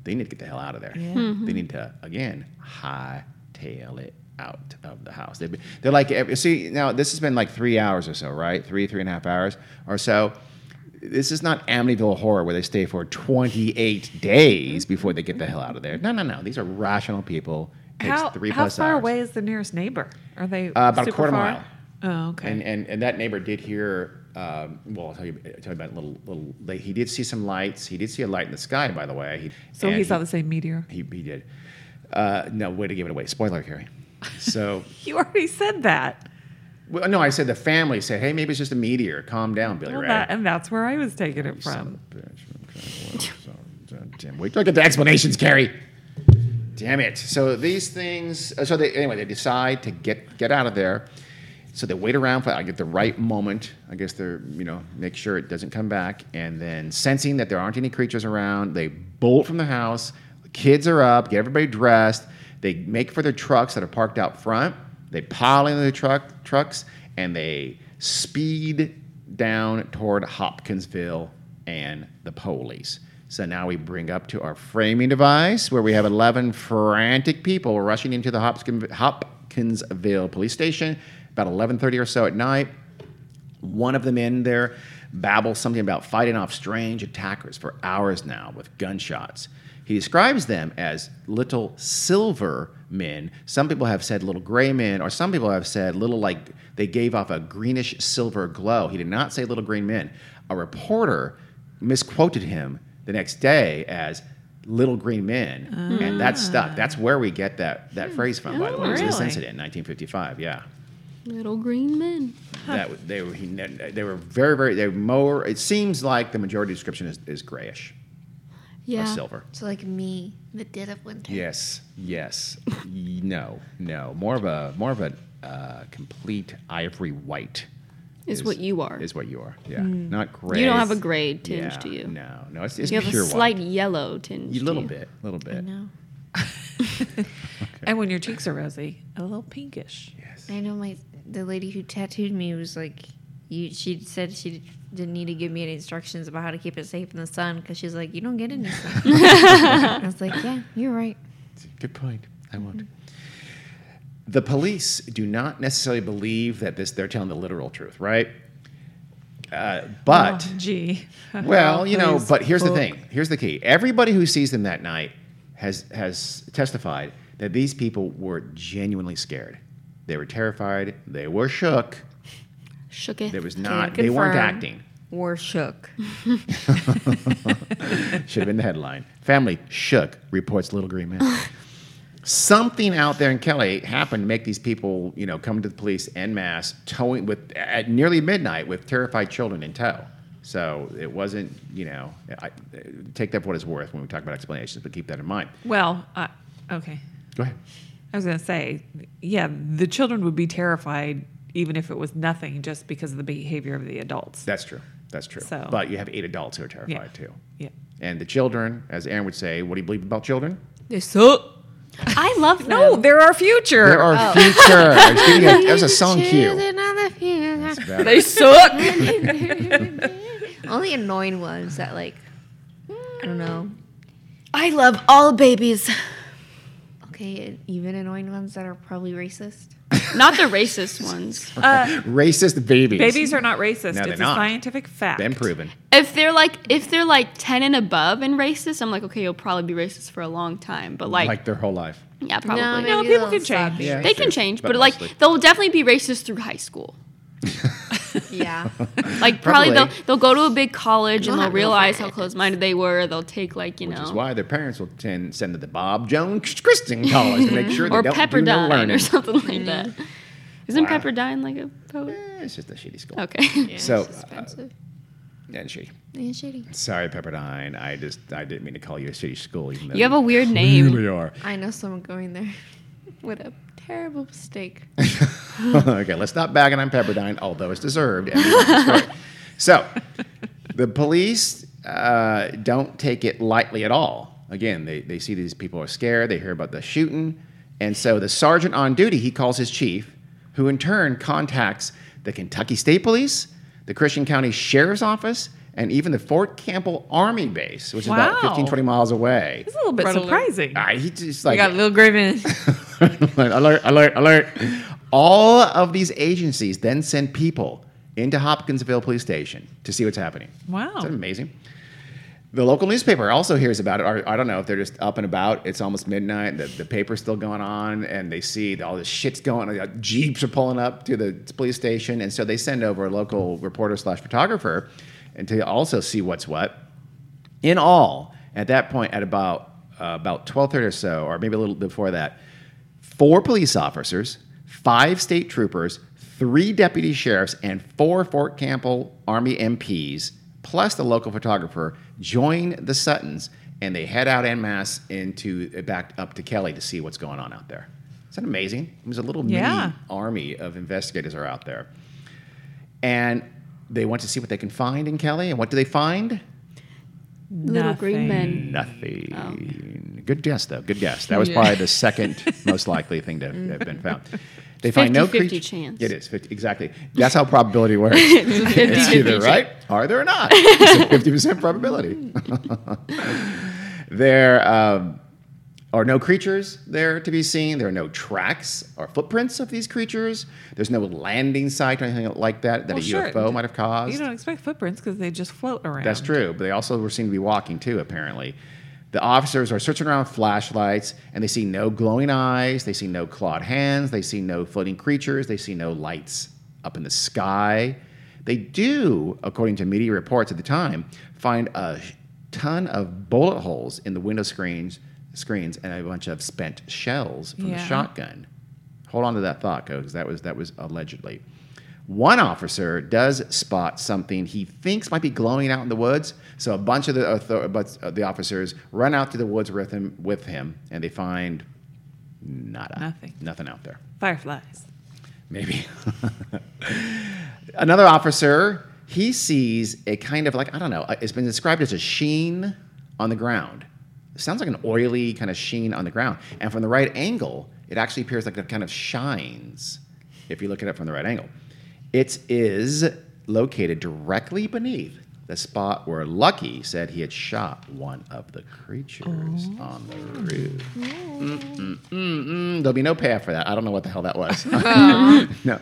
They need to get the hell out of there. Mm-hmm. They need to again hightail it out of the house. They've been, they're like, see, now this has been like three hours or so, right? Three, three and a half hours or so. This is not Amityville Horror where they stay for 28 days before they get the hell out of there. No, no, no. These are rational people. Takes How, three how plus far hours. away is the nearest neighbor? Are they Uh, about a quarter far? mile. Oh, okay. And, and and that neighbor did hear. Um, well, I'll tell you, I'll tell you about a little little. They, he did see some lights. He did see a light in the sky, by the way. He, so he saw the same meteor. He, he did. Uh, no, way to give it away. Spoiler, Carrie. So, You already said that. well, no, I said the family said, "Hey, maybe it's just a meteor. Calm down, Billy Well, Ray." that, and that's where I was taking it from. of a bitch. Okay, well, so- Damn, wait till I get the explanations, Carrie. Damn it. So these things. uh, So they anyway, they decide to get get out of there. So they wait around for I get the right moment. I guess they're you know make sure it doesn't come back, and then sensing that there aren't any creatures around, they bolt from the house. The kids are up. Get everybody dressed. They make for their trucks that are parked out front. They pile into the truck trucks and they speed down toward Hopkinsville and the police. So now we bring up to our framing device where we have 11 frantic people rushing into the Hopkinsville police station about 11:30 or so at night. One of the men there babbles something about fighting off strange attackers for hours now with gunshots. He describes them as little silver men. Some people have said little gray men, or some people have said little like they gave off a greenish silver glow. He did not say little green men. A reporter misquoted him the next day as little green men, and that ah. stuck. That's where we get that, that hmm. phrase from, by the way. It was this incident in 1955, yeah Little green men. that they were he, they were very very they were more. It seems like the majority description is, is grayish Yeah. or silver. So like me, the dead of winter. Yes, yes, no, no. More of a more of a uh, complete ivory white Is what you are. Is what you are. Yeah, not gray. You don't have a gray tinge yeah, to you. No, no. It's, it's You have a slight white. yellow tinge. A to little you. bit, a little I bit. know. And when your cheeks are rosy, a little pinkish. Yes. I know my the lady who tattooed me was like, you. She said she didn't need to give me any instructions about how to keep it safe in the sun because she's like, you don't get any sun. I was like, yeah, you're right. Good point. I won't. The police do not necessarily believe that this they're telling the literal truth, right? Uh, but Oh, gee. Well, you know, but here's the thing. Here's the key. Everybody who sees them that night has has testified that these people were genuinely scared. They were terrified. They were shook. Shook it. There was not. They weren't acting. We're shook. Should have been the headline. Family shook reports little green man. Something out there in Kelly happened to make these people, you know, come to the police en masse, towing with at nearly midnight with terrified children in tow. So it wasn't, you know, I, take that for what it's worth when we talk about explanations, but keep that in mind. Well, uh, okay. Go ahead. I was going to say, yeah, the children would be terrified even if it was nothing just because of the behavior of the adults. That's true. That's true. So- but you have eight adults who are terrified Yeah. too. Yeah. And the children, as Aaron would say, what do you believe about children? They suck. I love them. No, they're our future. There are oh. future. I was giving you, that a song cue. Children the future. They suck. Only annoying ones that like, I don't know. I love all babies. Okay, even annoying ones that are probably racist. Not the racist ones. Uh, racist babies. Babies are not racist. No, they're it's not. a scientific fact. Been proven. If they're like if they're like ten and above and racist, I'm like, okay, you'll probably be racist for a long time. But like, Like, their whole life. yeah, probably. No, No, people can change. Yeah. they true, can change, but but, like mostly. they'll definitely be racist through high school. Yeah. Like probably, Probably. they'll they'll go to a big college They'll and they'll realize how close-minded they were. They'll take like you Which know, Which is why their parents will tend, send them to Bob Jones Christian College to make sure they or don't do no Pepperdine learning. or something like that. Isn't Wow. Pepperdine like a poet? Eh, It's just a shitty school. Okay. So, it's expensive. Yeah, and shitty. and shitty. Sorry, Pepperdine. I just I didn't mean to call you a shitty school. Even You have a weird name. really are. I know someone going there with a terrible mistake. okay, let's stop bagging on Pepperdine, although it's deserved. and we love the story. so, the police uh, don't take it lightly at all. Again, they, they see these people are scared. They hear about the shooting. And so the sergeant on duty, he calls his chief, who in turn contacts the Kentucky State Police, the Christian County Sheriff's Office, and even the Fort Campbell Army Base, which is about Wow. 15, 20 miles away. It's a little bit Red alert. surprising. Ah, he just I like got Lil Gray Man. alert, alert, alert. All of these agencies then send people into Hopkinsville Police Station to see what's happening. Wow. Isn't that amazing? The local newspaper also hears about it. Or I don't know if they're just up and about. It's almost midnight. The, the paper's still going on, and they see all this shit's going on. Jeeps are pulling up to the police station, and so they send over a local reporter slash photographer, and to also see what's what. In all, at that point, at about uh, about twelve thirty or so, or maybe a little before that, four police officers, five state troopers, three deputy sheriffs, and four Fort Campbell Army MPs, plus the local photographer, join the Suttons and they head out en masse into uh, back up to Kelly to see what's going on out there. Isn't that amazing? There's a little Yeah. mini army of investigators are out there. And they want to see what they can find in Kelly. And what do they find? Little green Nothing. men. Nothing. Good guess, though. Good guess. That was probably the second most likely thing to have been found. They find no 50-50 creature. chance. It is 50, exactly. That's how probability works. it's either right or they're not. It's a fifty percent probability. there um, are no creatures there to be seen. There are no tracks or footprints of these creatures. There's no landing site or anything like that that Well, a sure. UFO might have caused. You don't expect footprints because they just float around. That's true, but they also were seen to be walking too, apparently. The officers are searching around with flashlights and they see no glowing eyes, they see no clawed hands, they see no floating creatures, they see no lights up in the sky. They do, according to media reports at the time, find a ton of bullet holes in the window screens, screens and a bunch of spent shells from the shotgun. Hold on to that thought, because that was that was allegedly. One officer does spot something he thinks might be glowing out in the woods. So a bunch of the uh, the officers run out to the woods with him, with him, and they find nada, Nothing. nothing out there. Fireflies. Maybe. Another officer, he sees a kind of like I don't know. uh, It's been described as a sheen on the ground. Sounds like an oily kind of sheen on the ground, and from the right angle, it actually appears like it kind of shines. If you look at it from the right angle, it is located directly beneath the spot where Lucky said he had shot one of the creatures oh. on the roof. Mm-mm-mm-mm. There'll be no payoff for that. I don't know what the hell that was. no.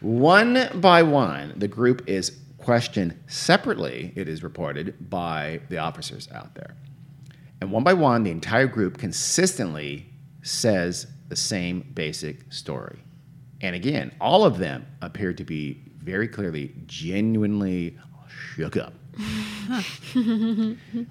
One by one, the group is questioned separately, it is reported, by the officers out there. And one by one, the entire group consistently says the same basic story. And again, all of them appear to be very clearly, genuinely shook up.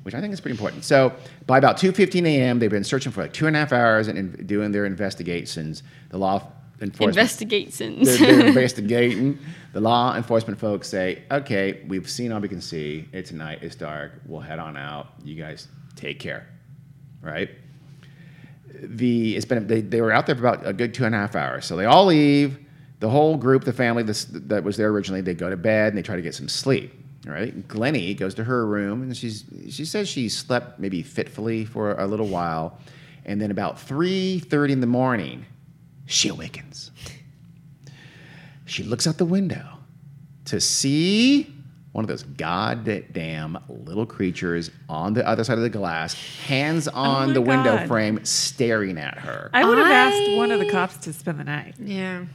Which I think is pretty important. So by about 2.15 a.m., they've been searching for like two and a half hours and in, doing their investigations. The law enforcement Investigations. they're, they're investigating. The law enforcement folks say, okay, we've seen all we can see. It's night. It's dark. We'll head on out. You guys take care. Right? The it's been they, they were out there for about a good two and a half hours. So they all leave. The whole group, the family this, that was there originally, they go to bed and they try to get some sleep. Right? Glennie goes to her room and she's she says she slept maybe fitfully for a little while, and then about three thirty in the morning, she awakens. She looks out the window to see one of those goddamn little creatures on the other side of the glass, hands on my the window frame, staring at her. I would have asked one of the cops to spend the night. Yeah.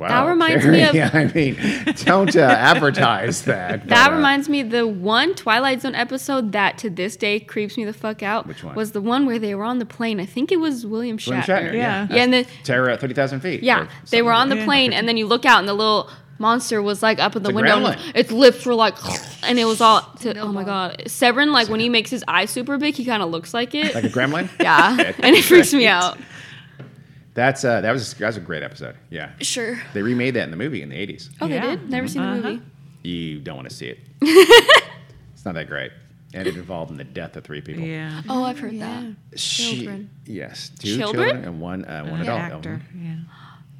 Wow, reminds me of- Carrie, I mean, don't uh, advertise that. That but, uh, reminds me, the one Twilight Zone episode that to this day creeps me the fuck out Which one? was the one where they were on the plane. I think it was William Shatner. William Shatner, Yeah. yeah. Yeah, and the- Terror at 30,000 feet. Yeah, they were on the like Yeah. plane, and then you look out, and the little monster was like up in the It's window. And its lips were like, and it was all. To, oh my god, Severin! Like when he makes his eyes super big, he kind of looks like it. Like a gremlin? yeah, Okay. and it freaks me out. That's, uh, that, was, that was a great episode. Yeah. Sure. They remade that in the movie in the 80s. Oh, Yeah. they did. Never seen the Uh-huh. movie. You don't want to see it. it's not that great. And it involved in the death of three people. Yeah. Oh, I've heard that. She- Children. yes, two Children? children, and one uh, one The adult. actor. Yeah.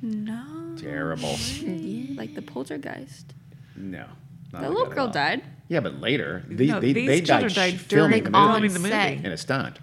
No. Terrible. Like the poltergeist. No. not The like little that at girl all. died. Yeah, but later they, No, they, these they children died, died sh- filming during the movie filming the movie. in a stunt.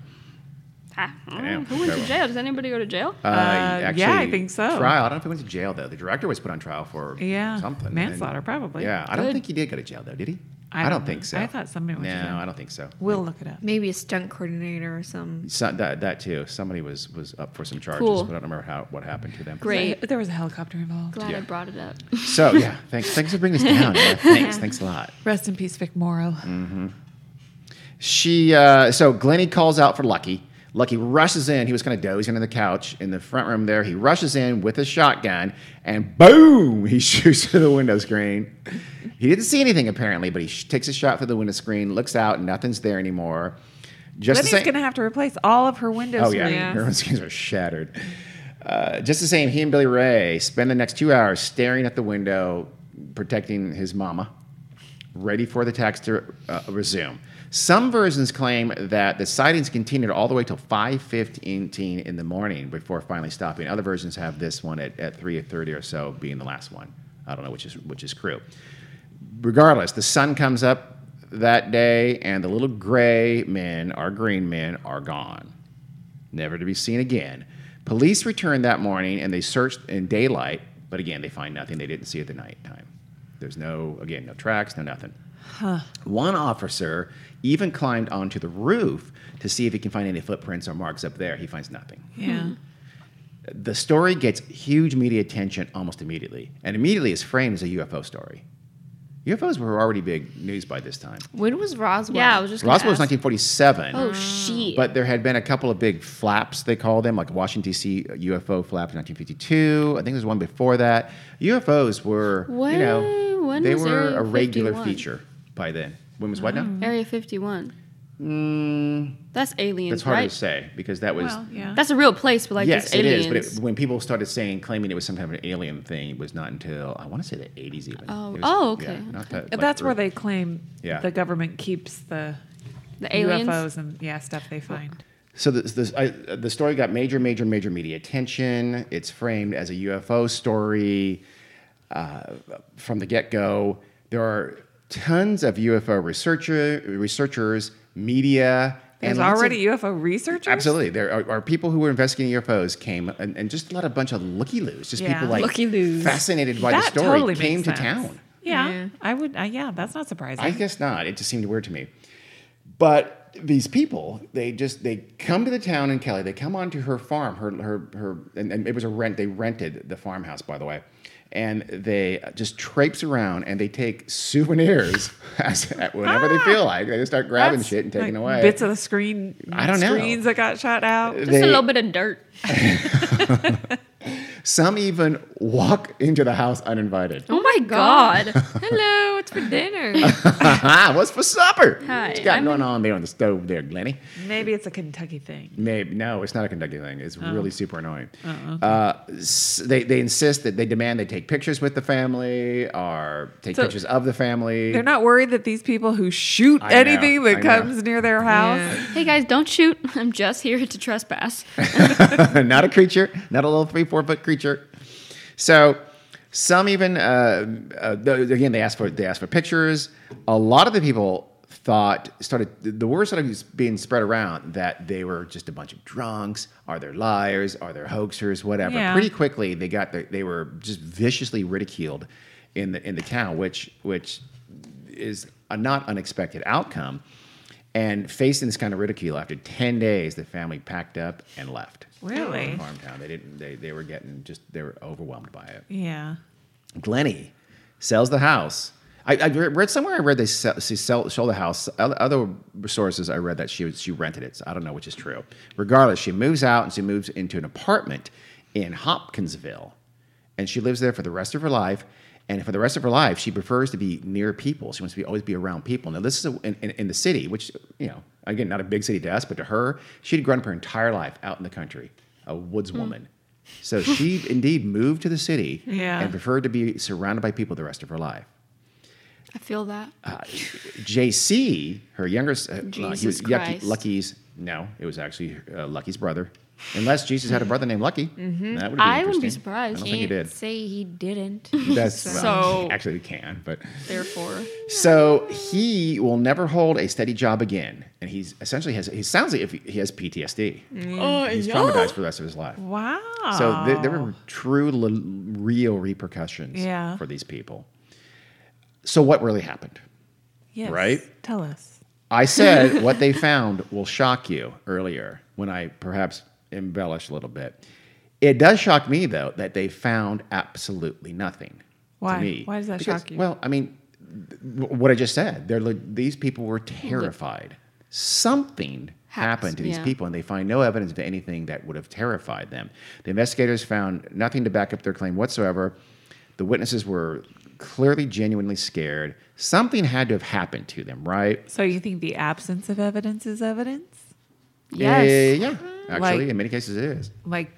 Ah, Damn, who went to terrible. jail? Does anybody go to jail? Uh, yeah, I think so. Trial. I don't know if he went to jail though. The director was put on trial for Yeah, something. manslaughter, And- probably. Yeah, I don't Good. think he did go to jail though. Did he? I I, don't don't think so. I thought somebody went no, to jail. I don't think so. We'll look it up. Maybe a stunt coordinator or some. So, that that too. Somebody was was up for some charges, Cool. but I don't remember how what happened to them. Great. There was a helicopter involved. Glad I brought it up. So yeah, thanks thanks for bringing us down. Yeah, thanks thanks a lot. Rest in peace, Vic Morrow. She uh, so Glennie calls out for Lucky. Lucky rushes in. He was kind of dozing on the couch in the front room there. He rushes in with a shotgun and boom, he shoots through the window screen. He didn't see anything apparently, but he sh- takes a shot through the window screen, looks out, nothing's there anymore. Just the same. going to have to replace all of her window Oh yeah, screens. her screens are shattered. Uh, just the same, he and Billy Ray spend the next two hours staring at the window, protecting his mama, ready for the attacks to uh, resume. Some versions claim that the sightings continued all the way till 5:15 in the morning before finally stopping. Other versions have this one at, at 3:30 or so being the last one. I don't know which is which is true. Regardless, the sun comes up that day, and the little gray men, our green men, are gone never to be seen again. Police returned that morning and they searched in daylight, but again, they find nothing. They didn't see it at the nighttime. There's no, again, no tracks, no nothing. One officer even climbed onto the roof to see if he can find any footprints or marks up there. He finds nothing. Yeah. Hmm. The story gets huge media attention almost immediately, and immediately is framed as a UFO story. UFOs were already big news by this time. When was Roswell? Yeah, I was just. gonna Roswell was 1947. Oh shit. But there had been a couple of big flaps, they call them, like Washington, D.C. UFO flap in 1952. I think there was one before that. UFOs were, you know, When- when they was were Area a regular 51? feature by then. When was what now? Area 51. Mm, That's aliens, that's hard right? to say because that was. Well, yeah. That's a real place, but like yes, just it aliens. is. But it, when people started saying, claiming it was some kind of an alien thing, it was not until, I want to say the 80s even. Oh. Was- Oh, okay. yeah, not that, like, That's where they claim Yeah. the government keeps the, the aliens. UFOs and yeah stuff they find. So the, the, I, the story got major, major, major media attention. It's framed as a UFO story uh, from the get go. There are tons of UFO researcher, researchers, media. There's and lots of- already UFO researchers. Absolutely. There are, are people who were investigating UFOs came and, and just let a bunch of looky-loos, just Yeah. people like Looky-loos. fascinated by that the story totally came makes to sense. town. Yeah, Yeah. I would. Uh, yeah, that's not surprising. I guess not. It just seemed weird to me. But these people, they just they come to the town in Kelly. They come onto her farm, her her her, and, and it was a rent. They rented the farmhouse, by the way, and they just traipse around and they take souvenirs as, whenever they feel like. They just start grabbing shit and taking like away. bits of the screen. I don't know. screens that got shot out. Just They- a little bit of dirt. Some even walk into the house uninvited. Oh my god. Hello, what's for dinner? What's for supper? Hi, What's got I'm- going on there on the stove there, Glennie? Maybe it's a Kentucky thing. Maybe no, it's not a Kentucky thing. It's Oh. really super annoying. uh, s- they they insist that they demand they take pictures with the family or take So- pictures of the family. They're not worried that these people who shoot I know, anything that I know. comes near their house. hey guys, don't shoot. I'm just here to trespass. not a creature, not a little three four foot creature. So some even uh, uh, again they asked for they asked for pictures. A lot of the people thought started the word started being spread around that they were just a bunch of drunks, are they liars, are they hoaxers, whatever. Yeah. Pretty quickly they got the, they were just viciously ridiculed in the in the town, which which is a not unexpected outcome. And facing this kind of ridicule, after ten days, the family packed up and left. Really? Farm town. They didn't. They, they were getting just. They were overwhelmed by it. Yeah. Glennie sells the house. I, I read somewhere. I read they sell, she sell, sold the house. Other, sources I read that she was, she rented it. So I don't know which is true. Regardless, she moves out and she moves into an apartment in Hopkinsville, and she lives there for the rest of her life. And for the rest of her life, she prefers to be near people. She wants to be always be around people. Now, this is a, in, in, in the city, which you know, again, not a big city to us, but to her, she'd grown up her entire life out in the country, a woods woman. So she indeed moved to the city Yeah. and preferred to be surrounded by people the rest of her life. I feel that. JC, her younger, uh, he was Yucky- Lucky's. No, it was actually uh, Lucky's brother. Unless Jesus had a brother named Lucky. That would be Mm-hmm. I wouldn't be surprised. I don't think he did. say he didn't. That's well, So- actually we can, but Therefore, so he will never hold a steady job again, and he's essentially has. He sounds like if he, he has PTSD. oh, He's traumatized for the rest of his life. Wow. So there, there were true, l- real repercussions Yeah. for these people. So what really happened? Yes. right? Tell us. I said what they found will shock you earlier when I perhaps embellished a little bit. It does shock me though that they found absolutely nothing. Why? To me. Why does that Because- shock you? Well, I mean, th- what I just said. They're like, these people were terrified. Something happened to these yeah. people, and they find no evidence of anything that would have terrified them. The investigators found nothing to back up their claim whatsoever. The witnesses were clearly genuinely scared. Something had to have happened to them, right? So you think the absence of evidence is evidence? yes. Eh, yeah. Actually, Like- in many cases, it is. Like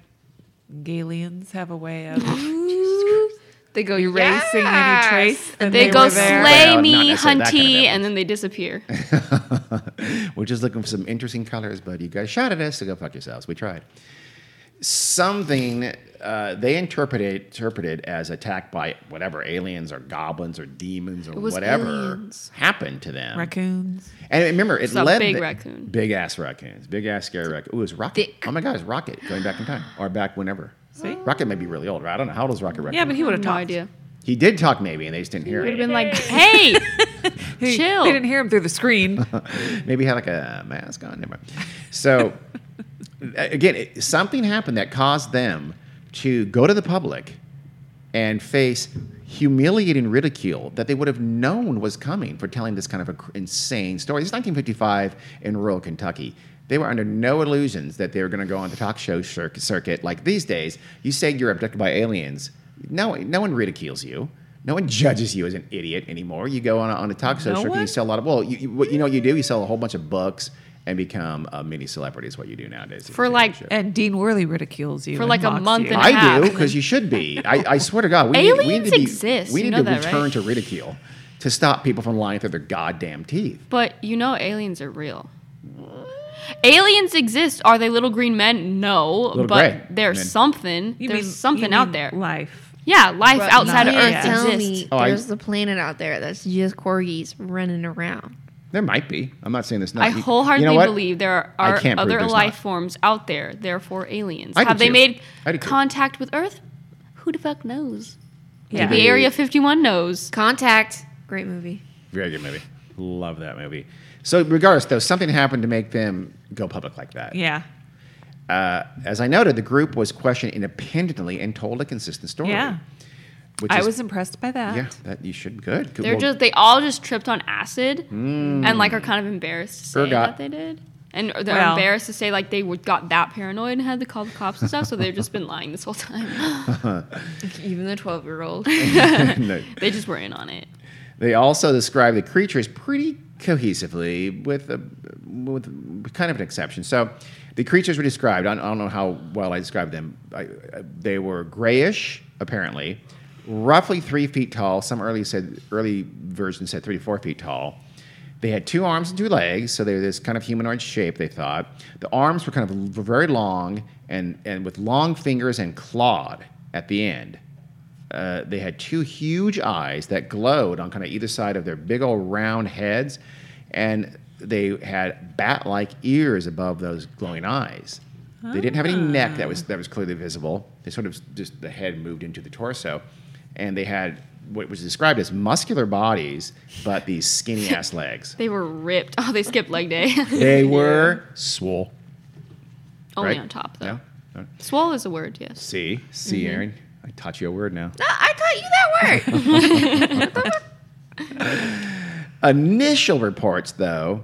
Galians have a way of They go erasing "Yes!" any trace that They, they, go slay Well, me, necessarily kind of hunty, and then they disappear. We're just looking for some interesting colors, but you guys shot at us, so go fuck yourselves. We tried. Something uh, they interpreted interpreted as attacked by whatever aliens or goblins or demons or whatever aliens. happened to them. Raccoons. And remember, it It's led big the- raccoon. big ass raccoons, big ass scary raccoon. Ooh, it was Rocket. Thick. Oh my God, it's Rocket going back in time or back whenever. See? Rocket may be really old. Right? I don't know how old is Rocket Raccoon. Yeah, but he would have no talked. idea. He did talk maybe, and they just didn't hear him. We Would have it. been like, hey, He, Chill. They didn't hear him through the screen. Maybe he had like a mask on. Never mind. So again, it, something happened that caused them to go to the public and face humiliating ridicule that they would have known was coming for telling this kind of a cr- insane story. This is 1955 in rural Kentucky. They were under no illusions that they were going to go on the talk show circuit, circuit. Like these days, you say you're abducted by aliens. No, no one ridicules you. No one judges you as an idiot anymore. You go on a, on a talk show No circuit, you sell a lot of. Well, you, you, what, you know what you do? You sell a whole bunch of books and become a mini celebrity. Is what you do nowadays. For like- and Dean Worley ridicules you For like a month you. and a I half. I do because you should be. I, I swear to God, we need, we need Aliens to be, exist. We You need know to that, return right? to ridicule to stop people from lying through their goddamn teeth. but you know aliens are real. Aliens exist. Are they little green men? No, Little but gray there's men. something. You there's mean- something out there. Life. Yeah, life But outside of Earth can't tell exists. me Oh, I- there's the planet out there that's just corgis running around. There might be. I'm not saying this. Not, I you- wholeheartedly you know what? believe there I are can't prove other there's life not. forms out there, therefore aliens. I do Have they too. made I do too. contact with Earth? Who the fuck knows? Yeah. The Area 51 knows. Contact, great movie. Very good movie. Love that movie. So, regardless, though, something happened to make them go public like that. Yeah. Uh, as I noted, the group was questioned independently and told a consistent story. Yeah. Which I is- was impressed by that. Yeah, that you should. Good. Good. They're Well, just they all just tripped on acid and like are kind of embarrassed to say Ergot. that they did. And they're Well- embarrassed to say like they would, got that paranoid and had to call the cops and stuff. So they've just been lying this whole time. Even the 12 year old. no. they just were in on it. They also describe the creatures pretty cohesively, with a, with kind of an exception. So, the creatures were described. I don't, I don't know how well I described them. I, they were grayish, apparently, roughly three feet tall. Some early said early versions said three to four feet tall. They had two arms and two legs, so they were this kind of humanoid shape. They thought the arms were kind of very long and and with long fingers and clawed at the end. Uh, they had two huge eyes that glowed on kind of either side of their big old round heads, and they had bat-like ears above those glowing eyes. They didn't have any neck that was that was clearly visible. They sort of just the head moved into the torso, and they had what was described as muscular bodies, but these skinny ass legs. They were ripped. Oh, they skipped leg day. They were swole. Only right? on top though. Yeah. Uh, Swole is a word, yes. See, see, Aaron, I taught you a word now. I taught you that word. Initial reports, though,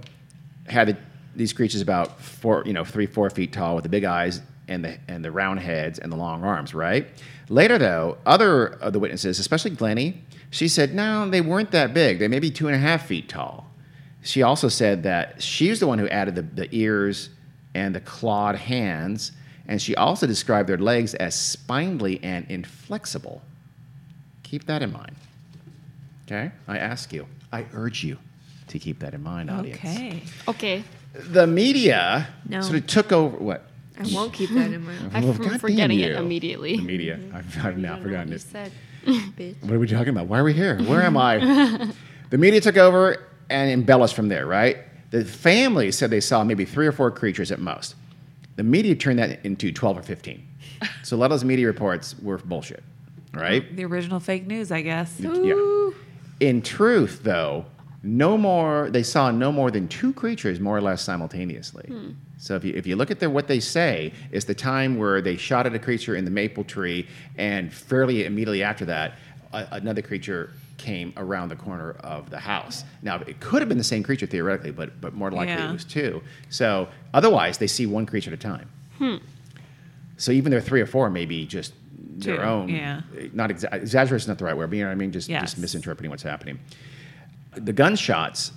had the, these creatures about four, you know, three, four feet tall with the big eyes and the and the round heads and the long arms. Right. Later, though, other of the witnesses, especially Glennie, she said, no, they weren't that big. They may be two and a half feet tall. She also said that she was the one who added the, the ears and the clawed hands, and she also described their legs as spindly and inflexible. Keep that in mind. Okay? I ask you, I urge you to keep that in mind, audience. Okay. Okay. The media No. sort of took over. What? I won't keep that in my. I'm Well, from goddamn forgetting it immediately. The media. I've, I've now forgotten You it. said, bitch. What are we talking about? Why are we here? Where am I? the media took over and embellished from there, right? The family said they saw maybe three or four creatures at most. The media turned that into 12 or 15. So a lot of those media reports were bullshit, right? The original fake news, I guess. Yeah. In truth, though, no more. They saw no more than two creatures, more or less simultaneously. Hmm. So if you if you look at their, what they say, is the time where they shot at a creature in the maple tree, and fairly immediately after that, a, another creature came around the corner of the house. Now it could have been the same creature theoretically, but but more likely Yeah. it was two. So otherwise, they see one creature at a time. Hmm. So even their three or four may be just their own. yeah. Not exa- exaggeration is not the right word, but you know what I mean. Just Yes. just misinterpreting what's happening. The gunshots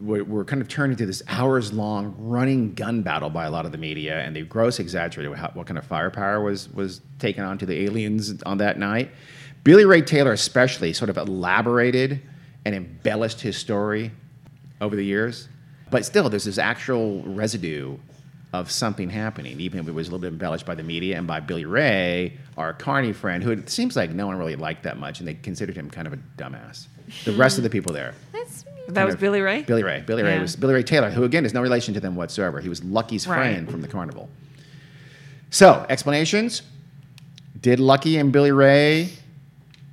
were, were kind of turned into this hours long running gun battle by a lot of the media, and they gross exaggerated how, what kind of firepower was was taken onto the aliens on that night. Billy Ray Taylor, especially, sort of elaborated and embellished his story over the years. But still, there's this actual residue of something happening, even if it was a little bit embellished by the media and by Billy Ray, our Carney friend, who it seems like no one really liked that much, and they considered him kind of a dumbass. The rest of the people there. That's, that was Billy Ray? Billy Ray. Billy Ray Yeah. was Billy Ray Taylor, who again is no relation to them whatsoever. He was Lucky's Right. friend from the carnival. So, explanations. Did Lucky and Billy Ray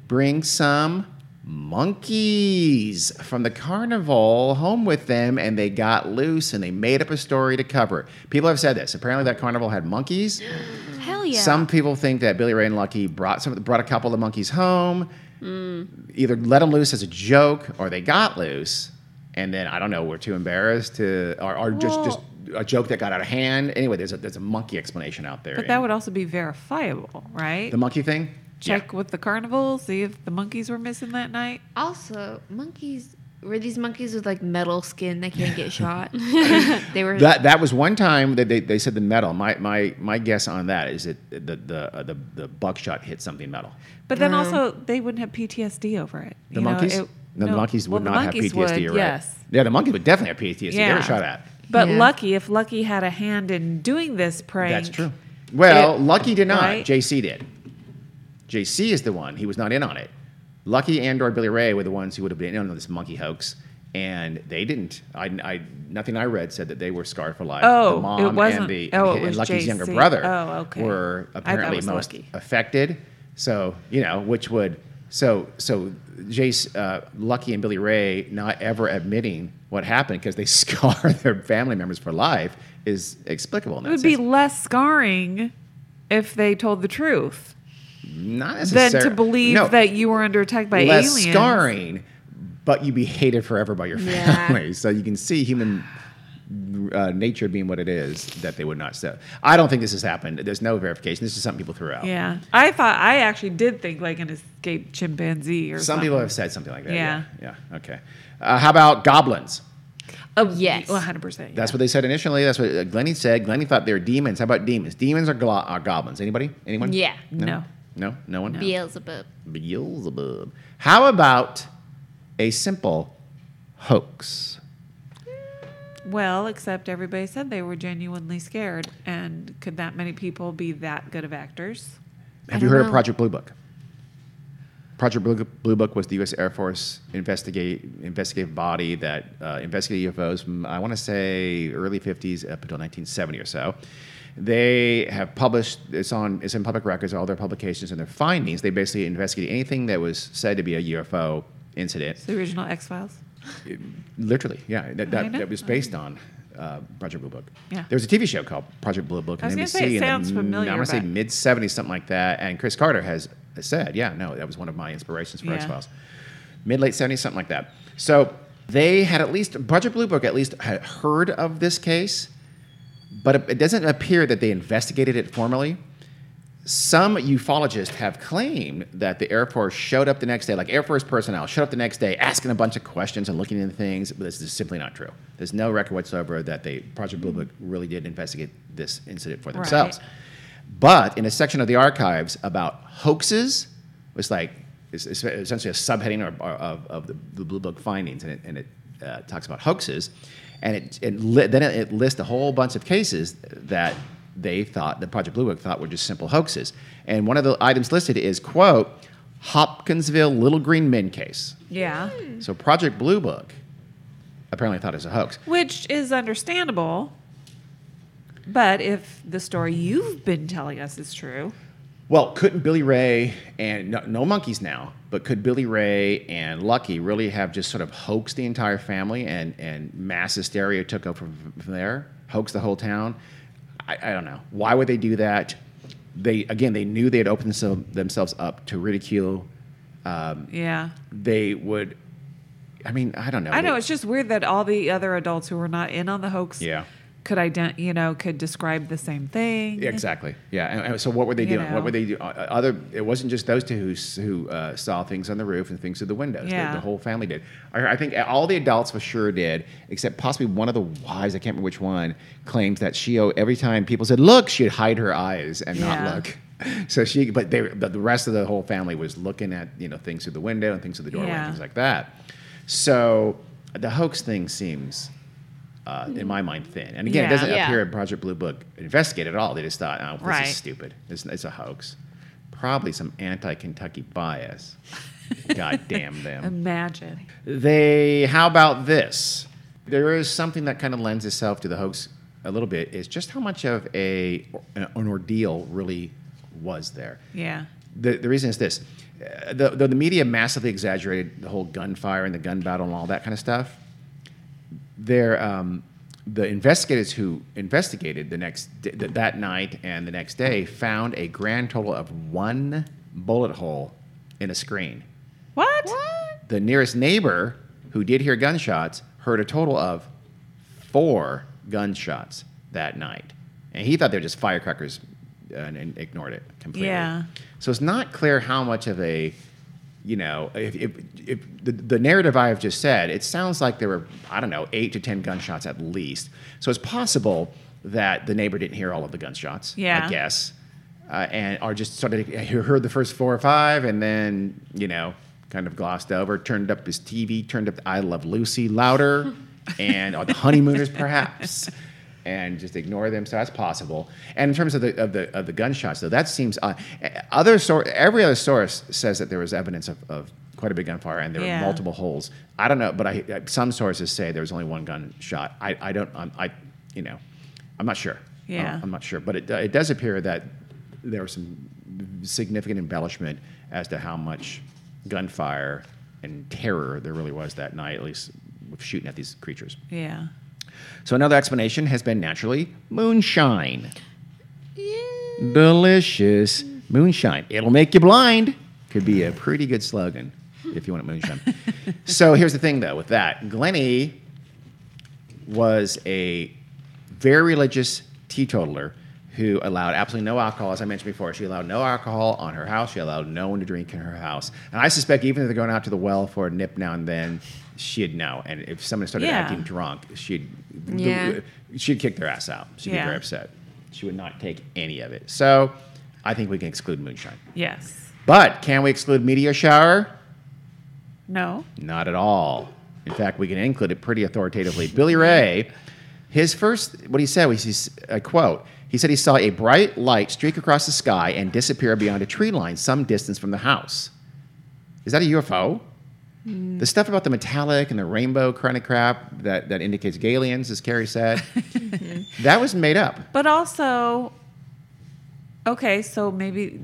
bring some monkeys from the carnival home with them and they got loose and they made up a story to cover it? People have said this. Apparently, that carnival had monkeys. Hell yeah. Some people think that Billy Ray and Lucky brought some, brought a couple of monkeys home, Mm. either let them loose as a joke or they got loose, and then I don't know, we're too embarrassed to, or, or just just a joke that got out of hand. Anyway, there's a there's a monkey explanation out there. But that would also be verifiable, right? the monkey thing. Check with the carnival, see if the monkeys were missing that night. Also, monkeys were these monkeys with like metal skin that can't get shot. they were. That that was one time that they, they said the metal. My my my guess on that is that the the uh, the, the buckshot hit something metal. But then also, they wouldn't have PTSD over it. The You know, monkeys? it- no, the monkeys would the not monkeys have PTSD. would, right. Yes. Yeah, the monkeys would definitely have PTSD. They Yeah. were shot at. But Yeah. Lucky, if Lucky had a hand in doing this prank, That's true. Well, It- Lucky did not. right? JC did. JC is the one. He was not in on it. Lucky and or Billy Ray were the ones who would have been in on this monkey hoax, and they didn't. I, I nothing I read said that they were scarred for life. Oh, the mom it wasn't- and the oh, it and was Lucky's younger brother Oh, okay. were I thought it apparently most Lucky. affected. So you know, which would so so JC, uh, Lucky and Billy Ray not ever admitting what happened because they scar their family members for life is explicable. In it would be less scarring if they told the truth not than to believe no, that you were under attack by less aliens. scarring, but you'd be hated forever by your Yeah. family. So you can see human uh, nature being what it is that they would not say. I don't think this has happened. There's no verification. This is something people threw out. Yeah, I thought I actually did think like an escaped chimpanzee or something. Some something. people have said something like that. Yeah. Yeah. Yeah. Okay. Uh, how about goblins? Oh Yes. one hundred percent. That's what they said initially. That's what uh, Glennie said. Glennie thought they were demons. How about demons? Demons are, glo- are goblins. Anybody? Anyone? Yeah. no. No. No no one. Beelzebub. Beelzebub. How about a simple hoax? Well, except everybody said they were genuinely scared, and could that many people be that good of actors? Have you don't heard of. Project Blue Book? Project Blue, Blue Book was the U.S. Air Force investigate investigative body that uh, investigated UFOs from I want to say early 50s up until 1970 or so. They have published it's on it's in public records all their publications and their findings. They basically investigated anything that was said to be a UFO incident. It's The original X Files. Literally, yeah, that, that, that was based on uh, Project Blue Book. Yeah. There was a TV show called Project Blue Book I was on gonna NBC. say, it the sounds m- familiar, I want to say mid 70s, something like that. And Chris Carter has said, yeah, no, that was one of my inspirations for Yeah. X Files. Mid late 70s, something like that. So they had at least, Project Blue Book at least had heard of this case, but it, doesn't appear that they investigated it formally. Some ufologists have claimed that the Air Force showed up the next day, like Air Force personnel showed up the next day asking a bunch of questions and looking into things, but this is simply not true. There's no record whatsoever that they, Project Blue Book really did investigate this incident for themselves. But in a section of the archives about hoaxes, it's like it's, it's essentially a subheading of, of the, the Blue Book findings, and it, and it uh, talks about hoaxes, and it, it li- then it lists a whole bunch of cases that they thought the Project Blue Book thought were just simple hoaxes. And one of the items listed is quote Hopkinsville Little Green Men case. Yeah. Hmm. So Project Blue Book apparently thought it was a hoax. Which is understandable. But if the story you've been telling us is true, Well, couldn't Billy Ray and no, no monkeys now, but could Billy Ray and Lucky really have just sort of hoaxed the entire family and, and mass hysteria took over from, from there, hoaxed the whole town? I, I don't know. Why would they do that? They again, they knew they had opened themselves, themselves up to ridicule. Um, yeah. they would. I mean, I don't know. I know it's just weird that all the other adults who were not in on the hoax Yeah. Could ident- you know, could describe the same thing. Exactly. Yeah. And, and so what were they You doing? know. What were they doing? Other. It wasn't just those two who who uh, saw things on the roof and things through the windows. The- Yeah. The, whole family did. I, I think all the adults for sure did, except possibly one of the wives. I can't remember which one claims that she oh, every time people said look, she'd hide her eyes and Yeah. not look. So she, but they, but the rest of the whole family was looking at you know things through the window and things through the doorway Yeah. and things like that. So the hoax thing seems. Uh, in my mind, thin. And again, Yeah. it doesn't Yeah. appear in Project Blue Book investigated at all. They just thought, oh, this Right. is stupid. It's, it's a hoax. Probably some anti-Kentucky bias. God damn them. Imagine. They. How about this? There is something that kind of lends itself to the hoax a little bit. Is just how much of a an, ordeal really was there. Yeah. The, the reason is this: uh, the, the the media massively exaggerated the whole gunfire and the gun battle and all that kind of stuff there, um, the investigators who investigated the next th- that night and the next day found a grand total of one bullet hole in a screen. What? The nearest neighbor who did hear gunshots heard a total of four gunshots that night, and he thought they were just firecrackers uh, and, and ignored it completely. Yeah. So it's not clear how much of a, you know, if, if, if the, the narrative I have just said, it sounds like there were, I don't know, eight to 10 gunshots at least. So it's possible that the neighbor didn't hear all of the gunshots, Yeah. I guess, uh, and or just started, heard the first four or five and then, you know, kind of glossed over, turned up his TV, turned up the I Love Lucy louder, and or the honeymooners perhaps and just ignore them. So that's possible. And in terms of the of the of the gunshots, though, that seems uh, other source. Every other source says that there was evidence of, of quite a big gunfire and there Yeah. were multiple holes. I don't know, but I uh, some sources say there was only one gunshot. I I don't I'm, I you know I'm not sure. Yeah. Uh, I'm not sure, but it it does appear that there was some significant embellishment as to how much gunfire and terror there really was that night, at least with shooting at these creatures. Yeah. So another explanation has been naturally moonshine. Delicious moonshine. It'll make you blind. Could be a pretty good slogan if you want moonshine. so here's the thing, though, with that, Glennie was a very religious teetotaler who allowed absolutely no alcohol. As I mentioned before, she allowed no alcohol on her house. She allowed no one to drink in her house. And I suspect even if they're going out to the well for a nip now and then, she'd know. And if someone started Yeah. acting drunk, she'd Yeah. she'd kick their ass out. She'd be very upset. She would not take any of it. So I think we can exclude moonshine. Yes. But can we exclude meteor shower? No. Not at all. In fact, we can include it pretty authoritatively. Billy Ray, his first, what he said was, he's, a quote, he said he saw a bright light streak across the sky and disappear beyond a tree line some distance from the house. Is that a UFO? The stuff about the metallic and the rainbow kind of crap that, that indicates aliens, as Carrie said, that was made up. But also, okay, so maybe,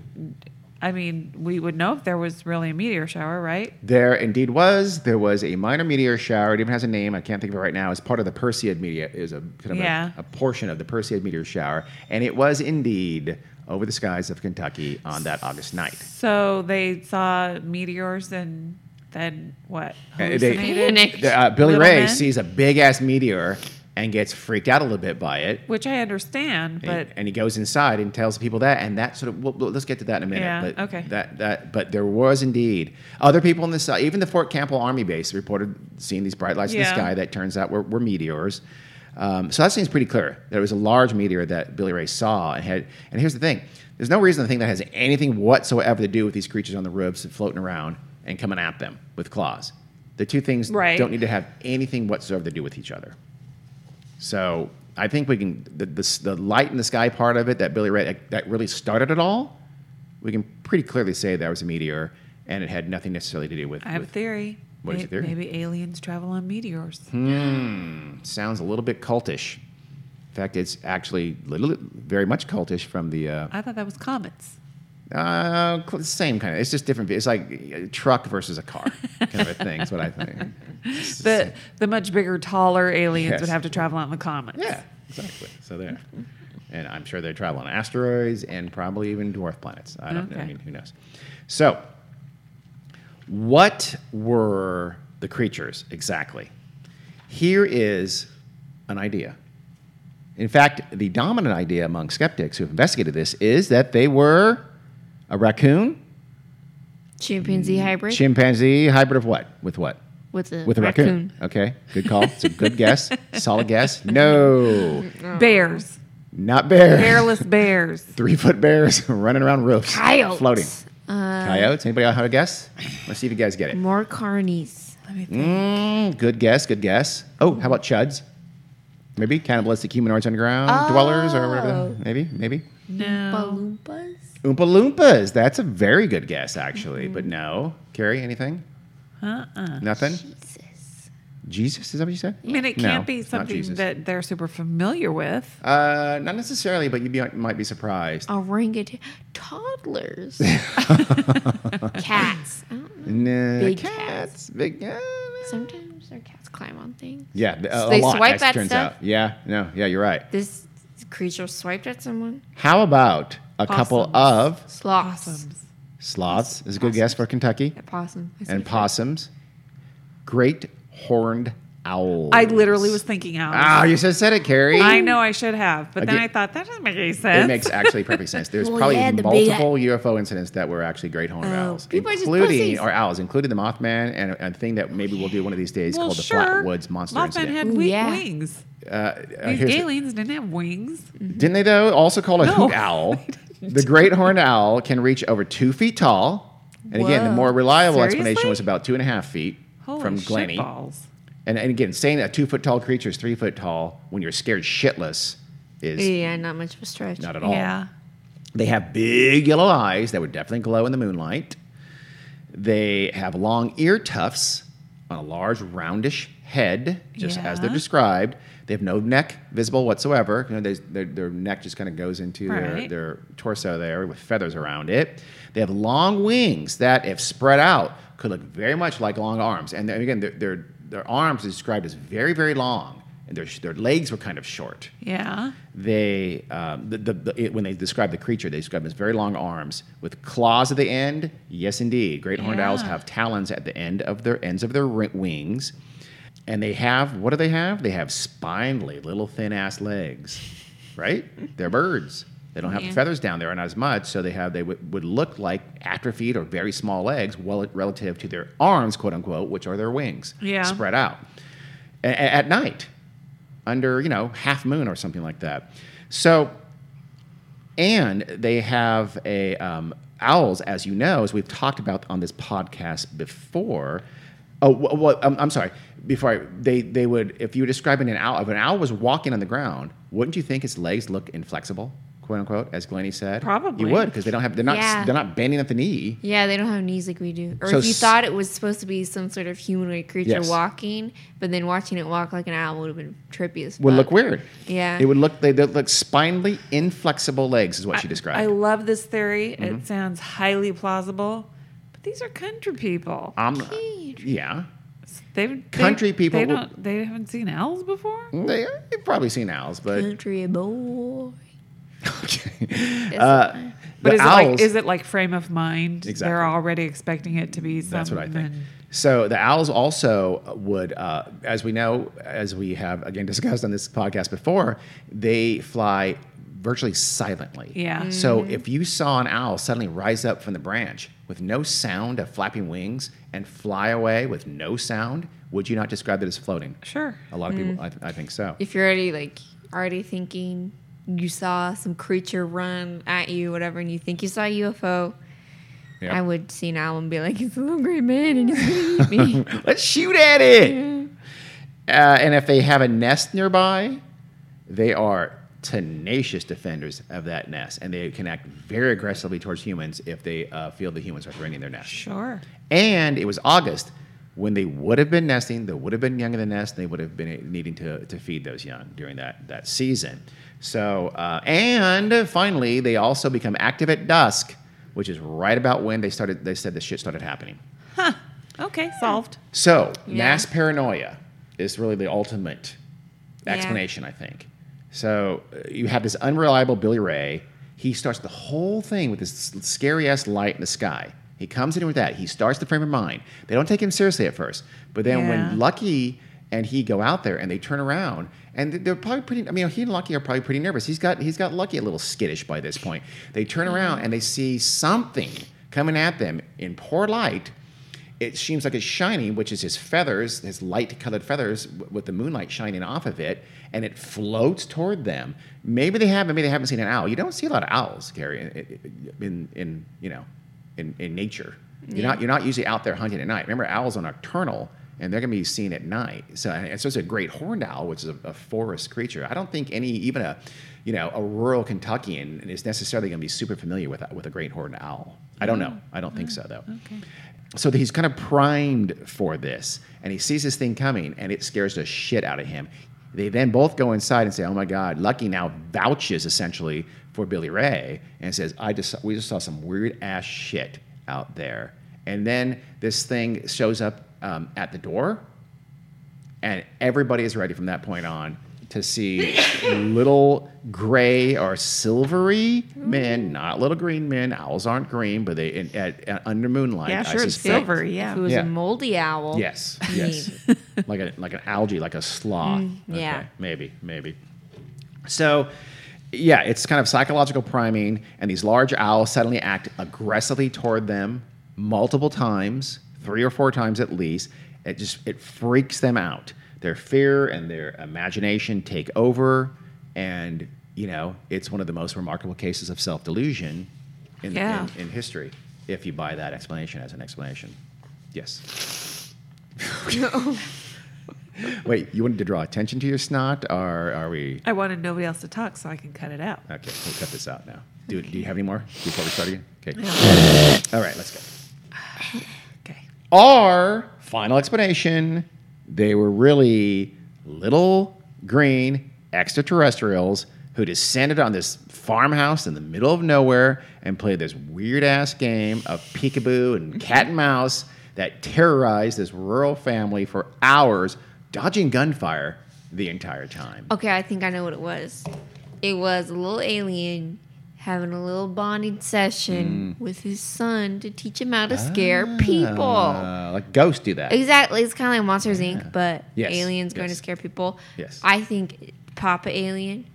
I mean, we would know if there was really a meteor shower, right? There indeed was. There was a minor meteor shower. It even has a name. I can't think of it right now. It's part of the Perseid meteor. Is a kind of Yeah. a, a portion of the Perseid meteor shower, and it was indeed over the skies of Kentucky on that August night. So they saw meteors and then what? Uh, they- Hallucinated? Panicked. The, uh, Billy Ray men? sees a big ass meteor and gets freaked out a little bit by it. Which I understand, And- but and he goes inside and tells people that, and that sort of. Well, well, let's get to that in a minute. Yeah, but okay. That that, but there was indeed other people in the sky. Even the Fort Campbell Army Base reported seeing these bright lights in the sky that turns out were, were meteors. Um, so that seems pretty clear. There was a large meteor that Billy Ray saw and had. And here's the thing: there's no reason to think that has anything whatsoever to do with these creatures on the roofs and floating around and coming at them with claws. The two things Right. don't need to have anything whatsoever to do with each other. So I think we can the, the the light in the sky part of it that Billy Ray that really started it all. We can pretty clearly say that was a meteor, and it had nothing necessarily to do with. I have a theory. What is your theory? Maybe aliens travel on meteors. Hmm, sounds a little bit cultish. In fact, it's actually little, very much cultish from the uh, I thought that was comets. Uh, same kind of. It's just different. It's like a truck versus a car kind of a thing. That's what I think. The the much bigger, taller aliens Yes. would have to travel on the comets. Yeah, exactly. So there. And I'm sure they travel on asteroids and probably even dwarf planets. I don't know. I mean, who knows? So, what were the creatures exactly? Here is an idea. In fact, the dominant idea among skeptics who have investigated this is that they were a raccoon, Chimpanzee hybrid chimpanzee hybrid of what? With what? with a With a raccoon. Okay, good call. It's a good guess. Solid guess. No, Bears. not bears. Hairless bears. Three foot bears running around roofs, Coyotes. floating. Uh, Coyotes. Anybody know how to guess? Let's see if you guys get it. More carnies. Let me think. Mm, good guess. Good guess. Oh, how about chuds? Maybe cannibalistic humanoids underground dwellers or whatever. Oh. Maybe. Maybe. No. Balloompas. Oompa Loompas. That's a very good guess, actually. But no. Carrie, anything? Uh-uh. Nothing? Jesus. Jesus, is that what you said? I mean, it No, can't be something that they're super familiar with. Uh, not necessarily, but you be, might be surprised. Orangutan. Toddlers. cats. I don't know. No, Big cats. Big. Uh, Sometimes their cats climb on things. yeah, a, They lot. swipe at turns stuff? out. Yeah, no, yeah, you're right. This creature swiped at someone. How about a couple of Sloths. Possums. sloths? Is a good guess for Kentucky. A possum. I said And possums. Great horned owls. I literally was thinking owls. Ah, you should said it, Carrie. I know I should have, but then I thought that doesn't make any sense. It makes actually perfect sense. There's Well, probably yeah, the big- multiple UFO incidents that were actually great horned Oh, owls, people are just including or owls, including the Mothman and a, a thing that maybe we'll do one of these days well, called the sure. Flatwoods Monster Mothman Incident. had Ooh, wi- yeah. wings. Uh, These here's the- aliens didn't have wings. Didn't they though? Also called a No, hoot owl. The great horned owl can reach over two feet tall. And again, the Whoa. more reliable explanation Seriously? was about two and a half feet Holy from shit Glennie. balls. And, and again, saying a two foot tall creature is three foot tall when you're scared shitless is Yeah, not much of a stretch. not at all. Yeah. They have big yellow eyes that would definitely glow in the moonlight. They have long ear tufts on a large roundish head, just as they're Yeah. described. They have no neck visible whatsoever. You know, they, their, their neck just kind of goes into their, Right. their torso there with feathers around it. They have long wings that, if spread out, could look very much like long arms. And again, their, their, their arms are described as very, very long, and their, their legs were kind of short Yeah. they um, the, the, the, it, when they describe the creature, they describe them as very long arms with claws at the end. Yes, indeed, great horned owls have talons at the end of their ends of their wings, and they have what do they have? They have spindly little thin ass legs, right? They're birds. They don't have the feathers down there, not as much, so they have they would, would look like atrophied or very small legs, well relative to their arms, quote unquote, which are their wings, Yeah. spread out A- at night under you know half moon or something like that. So, and they have a um, owls, as you know, as we've talked about on this podcast before. Oh, well I'm, I'm sorry. Before I, they they would, if you were describing an owl, if an owl was walking on the ground, wouldn't you think its legs look inflexible, quote unquote, as Glennie said? Probably. you would because they don't have they're not Yeah. they're not bending at the knee. Yeah, they don't have knees like we do. Or So if you s- thought it was supposed to be some sort of humanoid creature Yes. walking, but then watching it walk like an owl would have been trippy as fuck. Would look weird. Yeah. It would look they they look spinely inflexible legs is what she described. I love this theory. Mm-hmm. It sounds highly plausible. But these are country people. Um, yeah. They've, country they, people They don't. They haven't seen owls before. They, you've probably seen owls, but Country boy. okay. Uh, But the is it like is it like frame of mind? Exactly. They're already expecting it to be. That's what I think. So the owls also would, uh, as we know, as we have again discussed on this podcast before, they fly virtually silently. Yeah. So if you saw an owl suddenly rise up from the branch with no sound of flapping wings and fly away with no sound, would you not describe that as floating? Sure. A lot of people, I, I think so. If you're already like already thinking you saw some creature run at you, whatever, and you think you saw a UFO, Yeah. I would see an owl and be like, "It's a little gray man, and he's gonna eat me." Let's shoot at it. Uh, and if they have a nest nearby, they are tenacious defenders of that nest, and they can act very aggressively towards humans if they uh, feel the humans are threatening their nest. Sure. And it was August when they would have been nesting, they would have been young in the nest, and they would have been needing to, to feed those young during that, that season. So, uh, and finally, they also become active at dusk, which is right about when they started, they said the shit started happening. Huh. Okay, solved. So, Yeah. mass paranoia is really the ultimate Yeah. explanation, I think. So, uh, you have this unreliable Billy Ray. He starts the whole thing with this scary ass light in the sky. He comes in with that. He starts the frame of mind. They don't take him seriously at first. But then Yeah. when Lucky and he go out there and they turn around and they're probably pretty I mean he and Lucky are probably pretty nervous. He's got he's got Lucky a little skittish by this point. They turn around and they see something coming at them in poor light it seems like it's shining, which is his feathers, his light colored feathers with the moonlight shining off of it, and it floats toward them. Maybe they have, maybe they haven't seen an owl. You don't see a lot of owls, Gary, in, in, you know, in, in nature. You're not you're not usually out there hunting at night. Remember, owls are nocturnal, and they're gonna be seen at night. So, and so it's a great horned owl, which is a, a forest creature. I don't think any even a you know a rural Kentuckian is necessarily gonna be super familiar with a- with a great horned owl. I don't know. I don't think so though Okay. So he's kind of primed for this and he sees this thing coming and it scares the shit out of him. They then both go inside and say oh my god lucky now vouches essentially for billy ray and says i just we just saw some weird ass shit out there. And then this thing shows up um, at the door and everybody is ready from that point on to see little gray or silvery men, not little green men. Owls aren't green, but they in, at, at, under moonlight. Yeah, sure, it's suspect- silvery. Yeah. If it was Yeah. a moldy owl. Yes, yes, like a like an algae, like a sloth. Mm, yeah. Okay, maybe, maybe. So, yeah, it's kind of psychological priming, and these large owls suddenly act aggressively toward them multiple times, three or four times at least. It just it freaks them out. Their fear and their imagination take over, and you know it's one of the most remarkable cases of self delusion in, Yeah. in, in history. If you buy that explanation as an explanation, yes. no. Wait, you wanted to draw attention to your snot, or are we? I wanted nobody else to talk so I can cut it out. Okay, we'll cut this out now. Do, do you have any more before we start again? Okay. All right, let's go. Okay. Our final explanation they were really little green extraterrestrials who descended on this farmhouse in the middle of nowhere and played this weird ass game of peekaboo and cat and mouse that terrorized this rural family for hours, dodging gunfire the entire time. Okay, I think I know what it was. It was a little alien having a little bonding session with his son to teach him how to scare people. Uh, like ghosts do that. Exactly. It's kind of like Monsters Inc., but Yes, aliens going to scare people. Yes. I think Papa Alien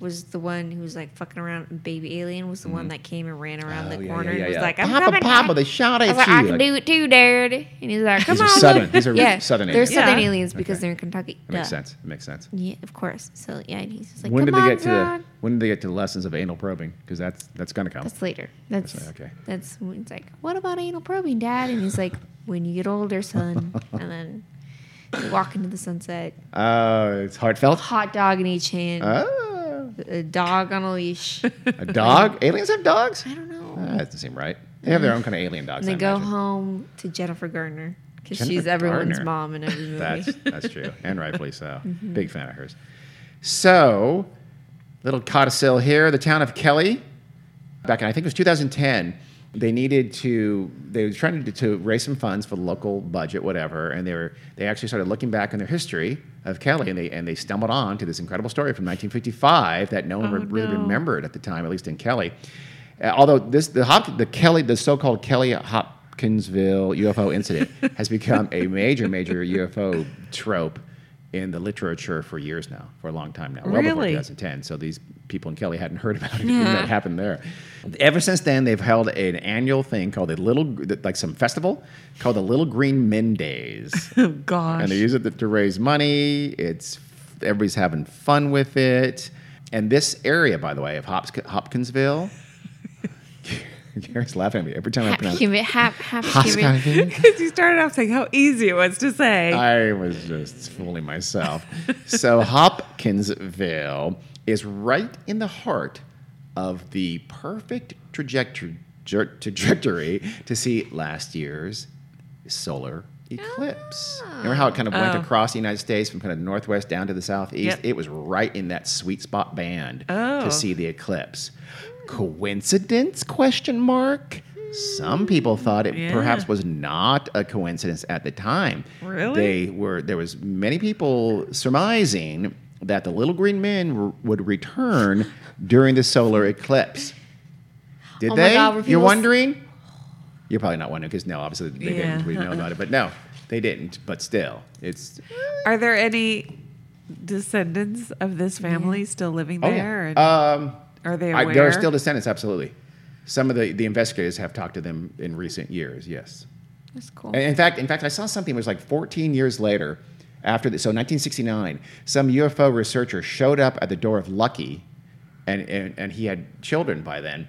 was the one who was like fucking around. and Baby Alien was the one that came and ran around Oh, the yeah, corner yeah, and was yeah. like, I'm Papa, coming Papa, back." they shot I at was like, you. I can Like, do it too, Dad. And he's like, come These are on. Southern- look." these are yeah, Southern They're aliens. Southern Yeah. aliens because Okay. they're in Kentucky. that makes sense. It makes sense. Yeah, of course. So yeah, and he's just like, when did come they on, get to the son." When did they get to the lessons of anal probing? Because that's that's gonna come. That's later. That's That's okay. That's when it's like, what about anal probing, Dad? And he's like, when you get older, son. and then you walk into the sunset, Uh, it's heartfelt. hot dog in each hand, Oh, a dog on a leash. a dog? Aliens have dogs? I don't know. Ah, that doesn't seem right. They have their own kind of alien dogs. and they I go imagine. home to Jennifer Garner because she's everyone's Garner. mom in every movie. That's that's true, and rightfully so. Mm-hmm. Big fan of hers. So, little codicil here. The town of Kelly, back in I think it was 2010. They needed to. They were trying to, to raise some funds for the local budget, whatever, and they were. They actually started looking back on their history of Kelly, and they and they stumbled on to this incredible story from 1955 that no one Oh, really no. remembered at the time, at least in Kelly. Uh, although this the Hop, the Kelly the so-called Kelly Hopkinsville UFO incident has become a major major UFO trope in the literature for years now, for a long time now, well before 2010. So these people in Kelly hadn't heard about anything that happened there. Ever since then, they've held an annual thing called a Little, like some festival called the Little Green Men Days Oh, gosh. and they use it to, to raise money. It's everybody's having fun with it. And this area, by the way, of Hopkinsville, Gary's laughing at me every time I Half pronounce give it, half, half give it. Hopkinsville. Because you started off saying how easy it was to say. I was just fooling myself. so Hopkinsville is right in the heart of the perfect trajectory jer- trajectory to see last year's solar eclipse. Ah. Remember how it kind of went Oh. across the United States from kind of northwest down to the southeast? Yep. It was right in that sweet spot band Oh. to see the eclipse. Coincidence? Question mark. Some people thought it Yeah. perhaps was not a coincidence at the time. Really? They were there was many people surmising that the little green men r- would return during the solar eclipse. Did Oh they? God, You're s- wondering? You're probably not wondering because no, obviously they Yeah. didn't. We know about it, but no, they didn't. But still, it's Are there any descendants of this family still living oh there? yeah. Are they I, aware? there are still descendants, absolutely. Some of the, the investigators have talked to them in recent years. Yes. That's cool. And in fact, in fact, I saw something. It was like 14 years later, after the, so 1969, some UFO researcher showed up at the door of Lucky, and, and and he had children by then,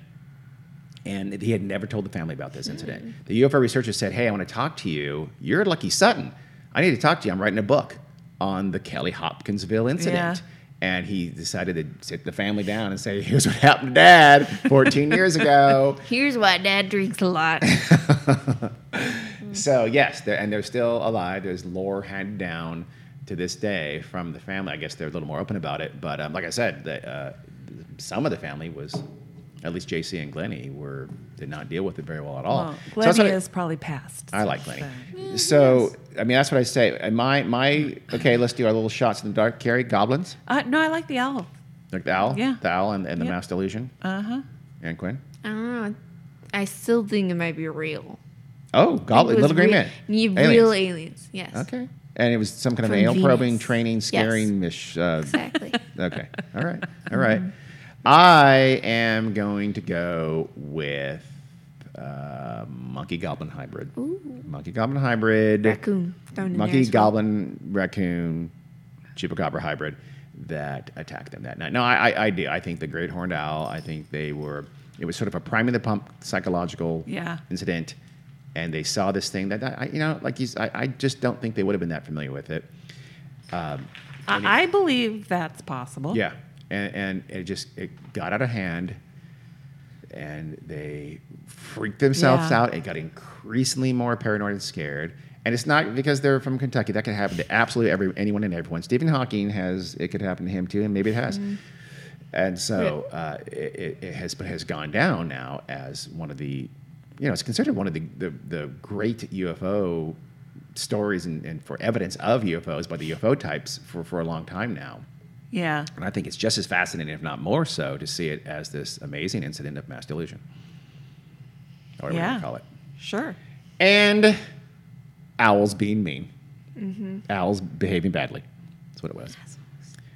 and he had never told the family about this incident. The UFO researcher said, "Hey, I want to talk to you. You're Lucky Sutton. I need to talk to you. I'm writing a book on the Kelly Hopkinsville incident." Yeah. And he decided to sit the family down and say, "Here's what happened to Dad 14 years ago." Here's why Dad drinks a lot. So yes, they're, and they're still alive. There's lore handed down to this day from the family. I guess they're a little more open about it. But um, like I said, the, uh, some of the family was, at least JC and Glennie, were did not deal with it very well at all. Well, So that's I- is probably passed. I like Glennie. So I mean, that's what I say. And my my okay, let's do our little shots in the dark. Carrie, goblins, Uh, no, I like the owl. like the owl, Yeah. the owl, and, and the Yep. masked illusion, Uh huh. and Quinn. I don't know. I still think it might be real. Oh, goblin, little green real- man. You Aliens. real aliens. Yes. Okay. And it was some kind of From anal probing, Venus. training, Yes. scaring, mish, uh, Exactly. Okay. All right. All right. I am going to go with uh, monkey goblin hybrid. Monkey goblin hybrid. Raccoon. Thrown in there Monkey well. goblin raccoon chupacabra hybrid that attacked them that night. No, I, I, I do. I think the great horned owl. I think they were. It was sort of a prime priming the pump psychological Yeah. incident, and they saw this thing that I, you know, like he's. I, I just don't think they would have been that familiar with it. Um, I, I believe that's possible. yeah, and, and it just it got out of hand, and they freaked themselves Yeah. out. It got increasingly more paranoid and scared. And it's not because they're from Kentucky. That could happen to absolutely every anyone and everyone. Stephen Hawking has it could happen to him too, and maybe it has. And so uh, it, it- it has, but has gone down now as one of the, you know, it's considered one of the the, the great UFO stories and, and for evidence of UFOs by the UFO types for, for a long time now. Yeah. And I think it's just as fascinating, if not more so, to see it as this amazing incident of mass delusion. Or whatever you Yeah. wanna call it. Sure. And owls being mean. Owls behaving badly. That's what it was.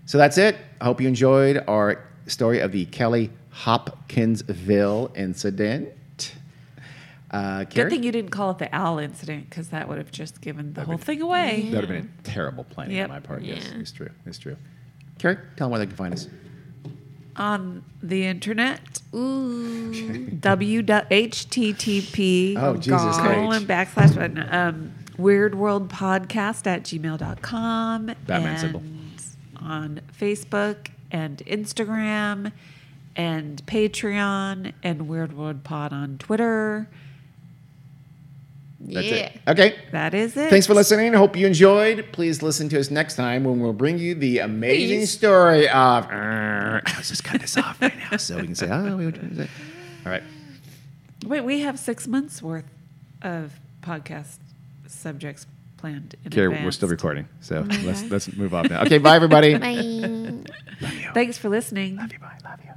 So that's it. I hope you enjoyed our story of the Kelly Hopkinsville incident. Uh, Good thing you didn't call it the owl incident because that would have just given the whole thing away. That would have been a terrible plan Yep. on my part. Yes, Yeah. it's true. It's true. Carrie, tell them where they can find us. On the internet, Ooh. w http Oh, Jesus colon H. backslash button, um, Weird World Podcast at gmail.com. Batman and symbol. On Facebook and Instagram and Patreon and Weird World Pod on Twitter. That's yeah. it. Okay. That is it. Thanks for listening. Hope you enjoyed. Please listen to us next time when we'll bring you the amazing Please. story of. Uh, let's just cut this off right now so we can say, oh, we were trying to say. All right. Wait, we have six months worth of podcast subjects planned okay, we're still recording. So oh let's, let's move on now. Okay, bye, everybody. Bye. Thanks for listening. Love you, bye. Love you.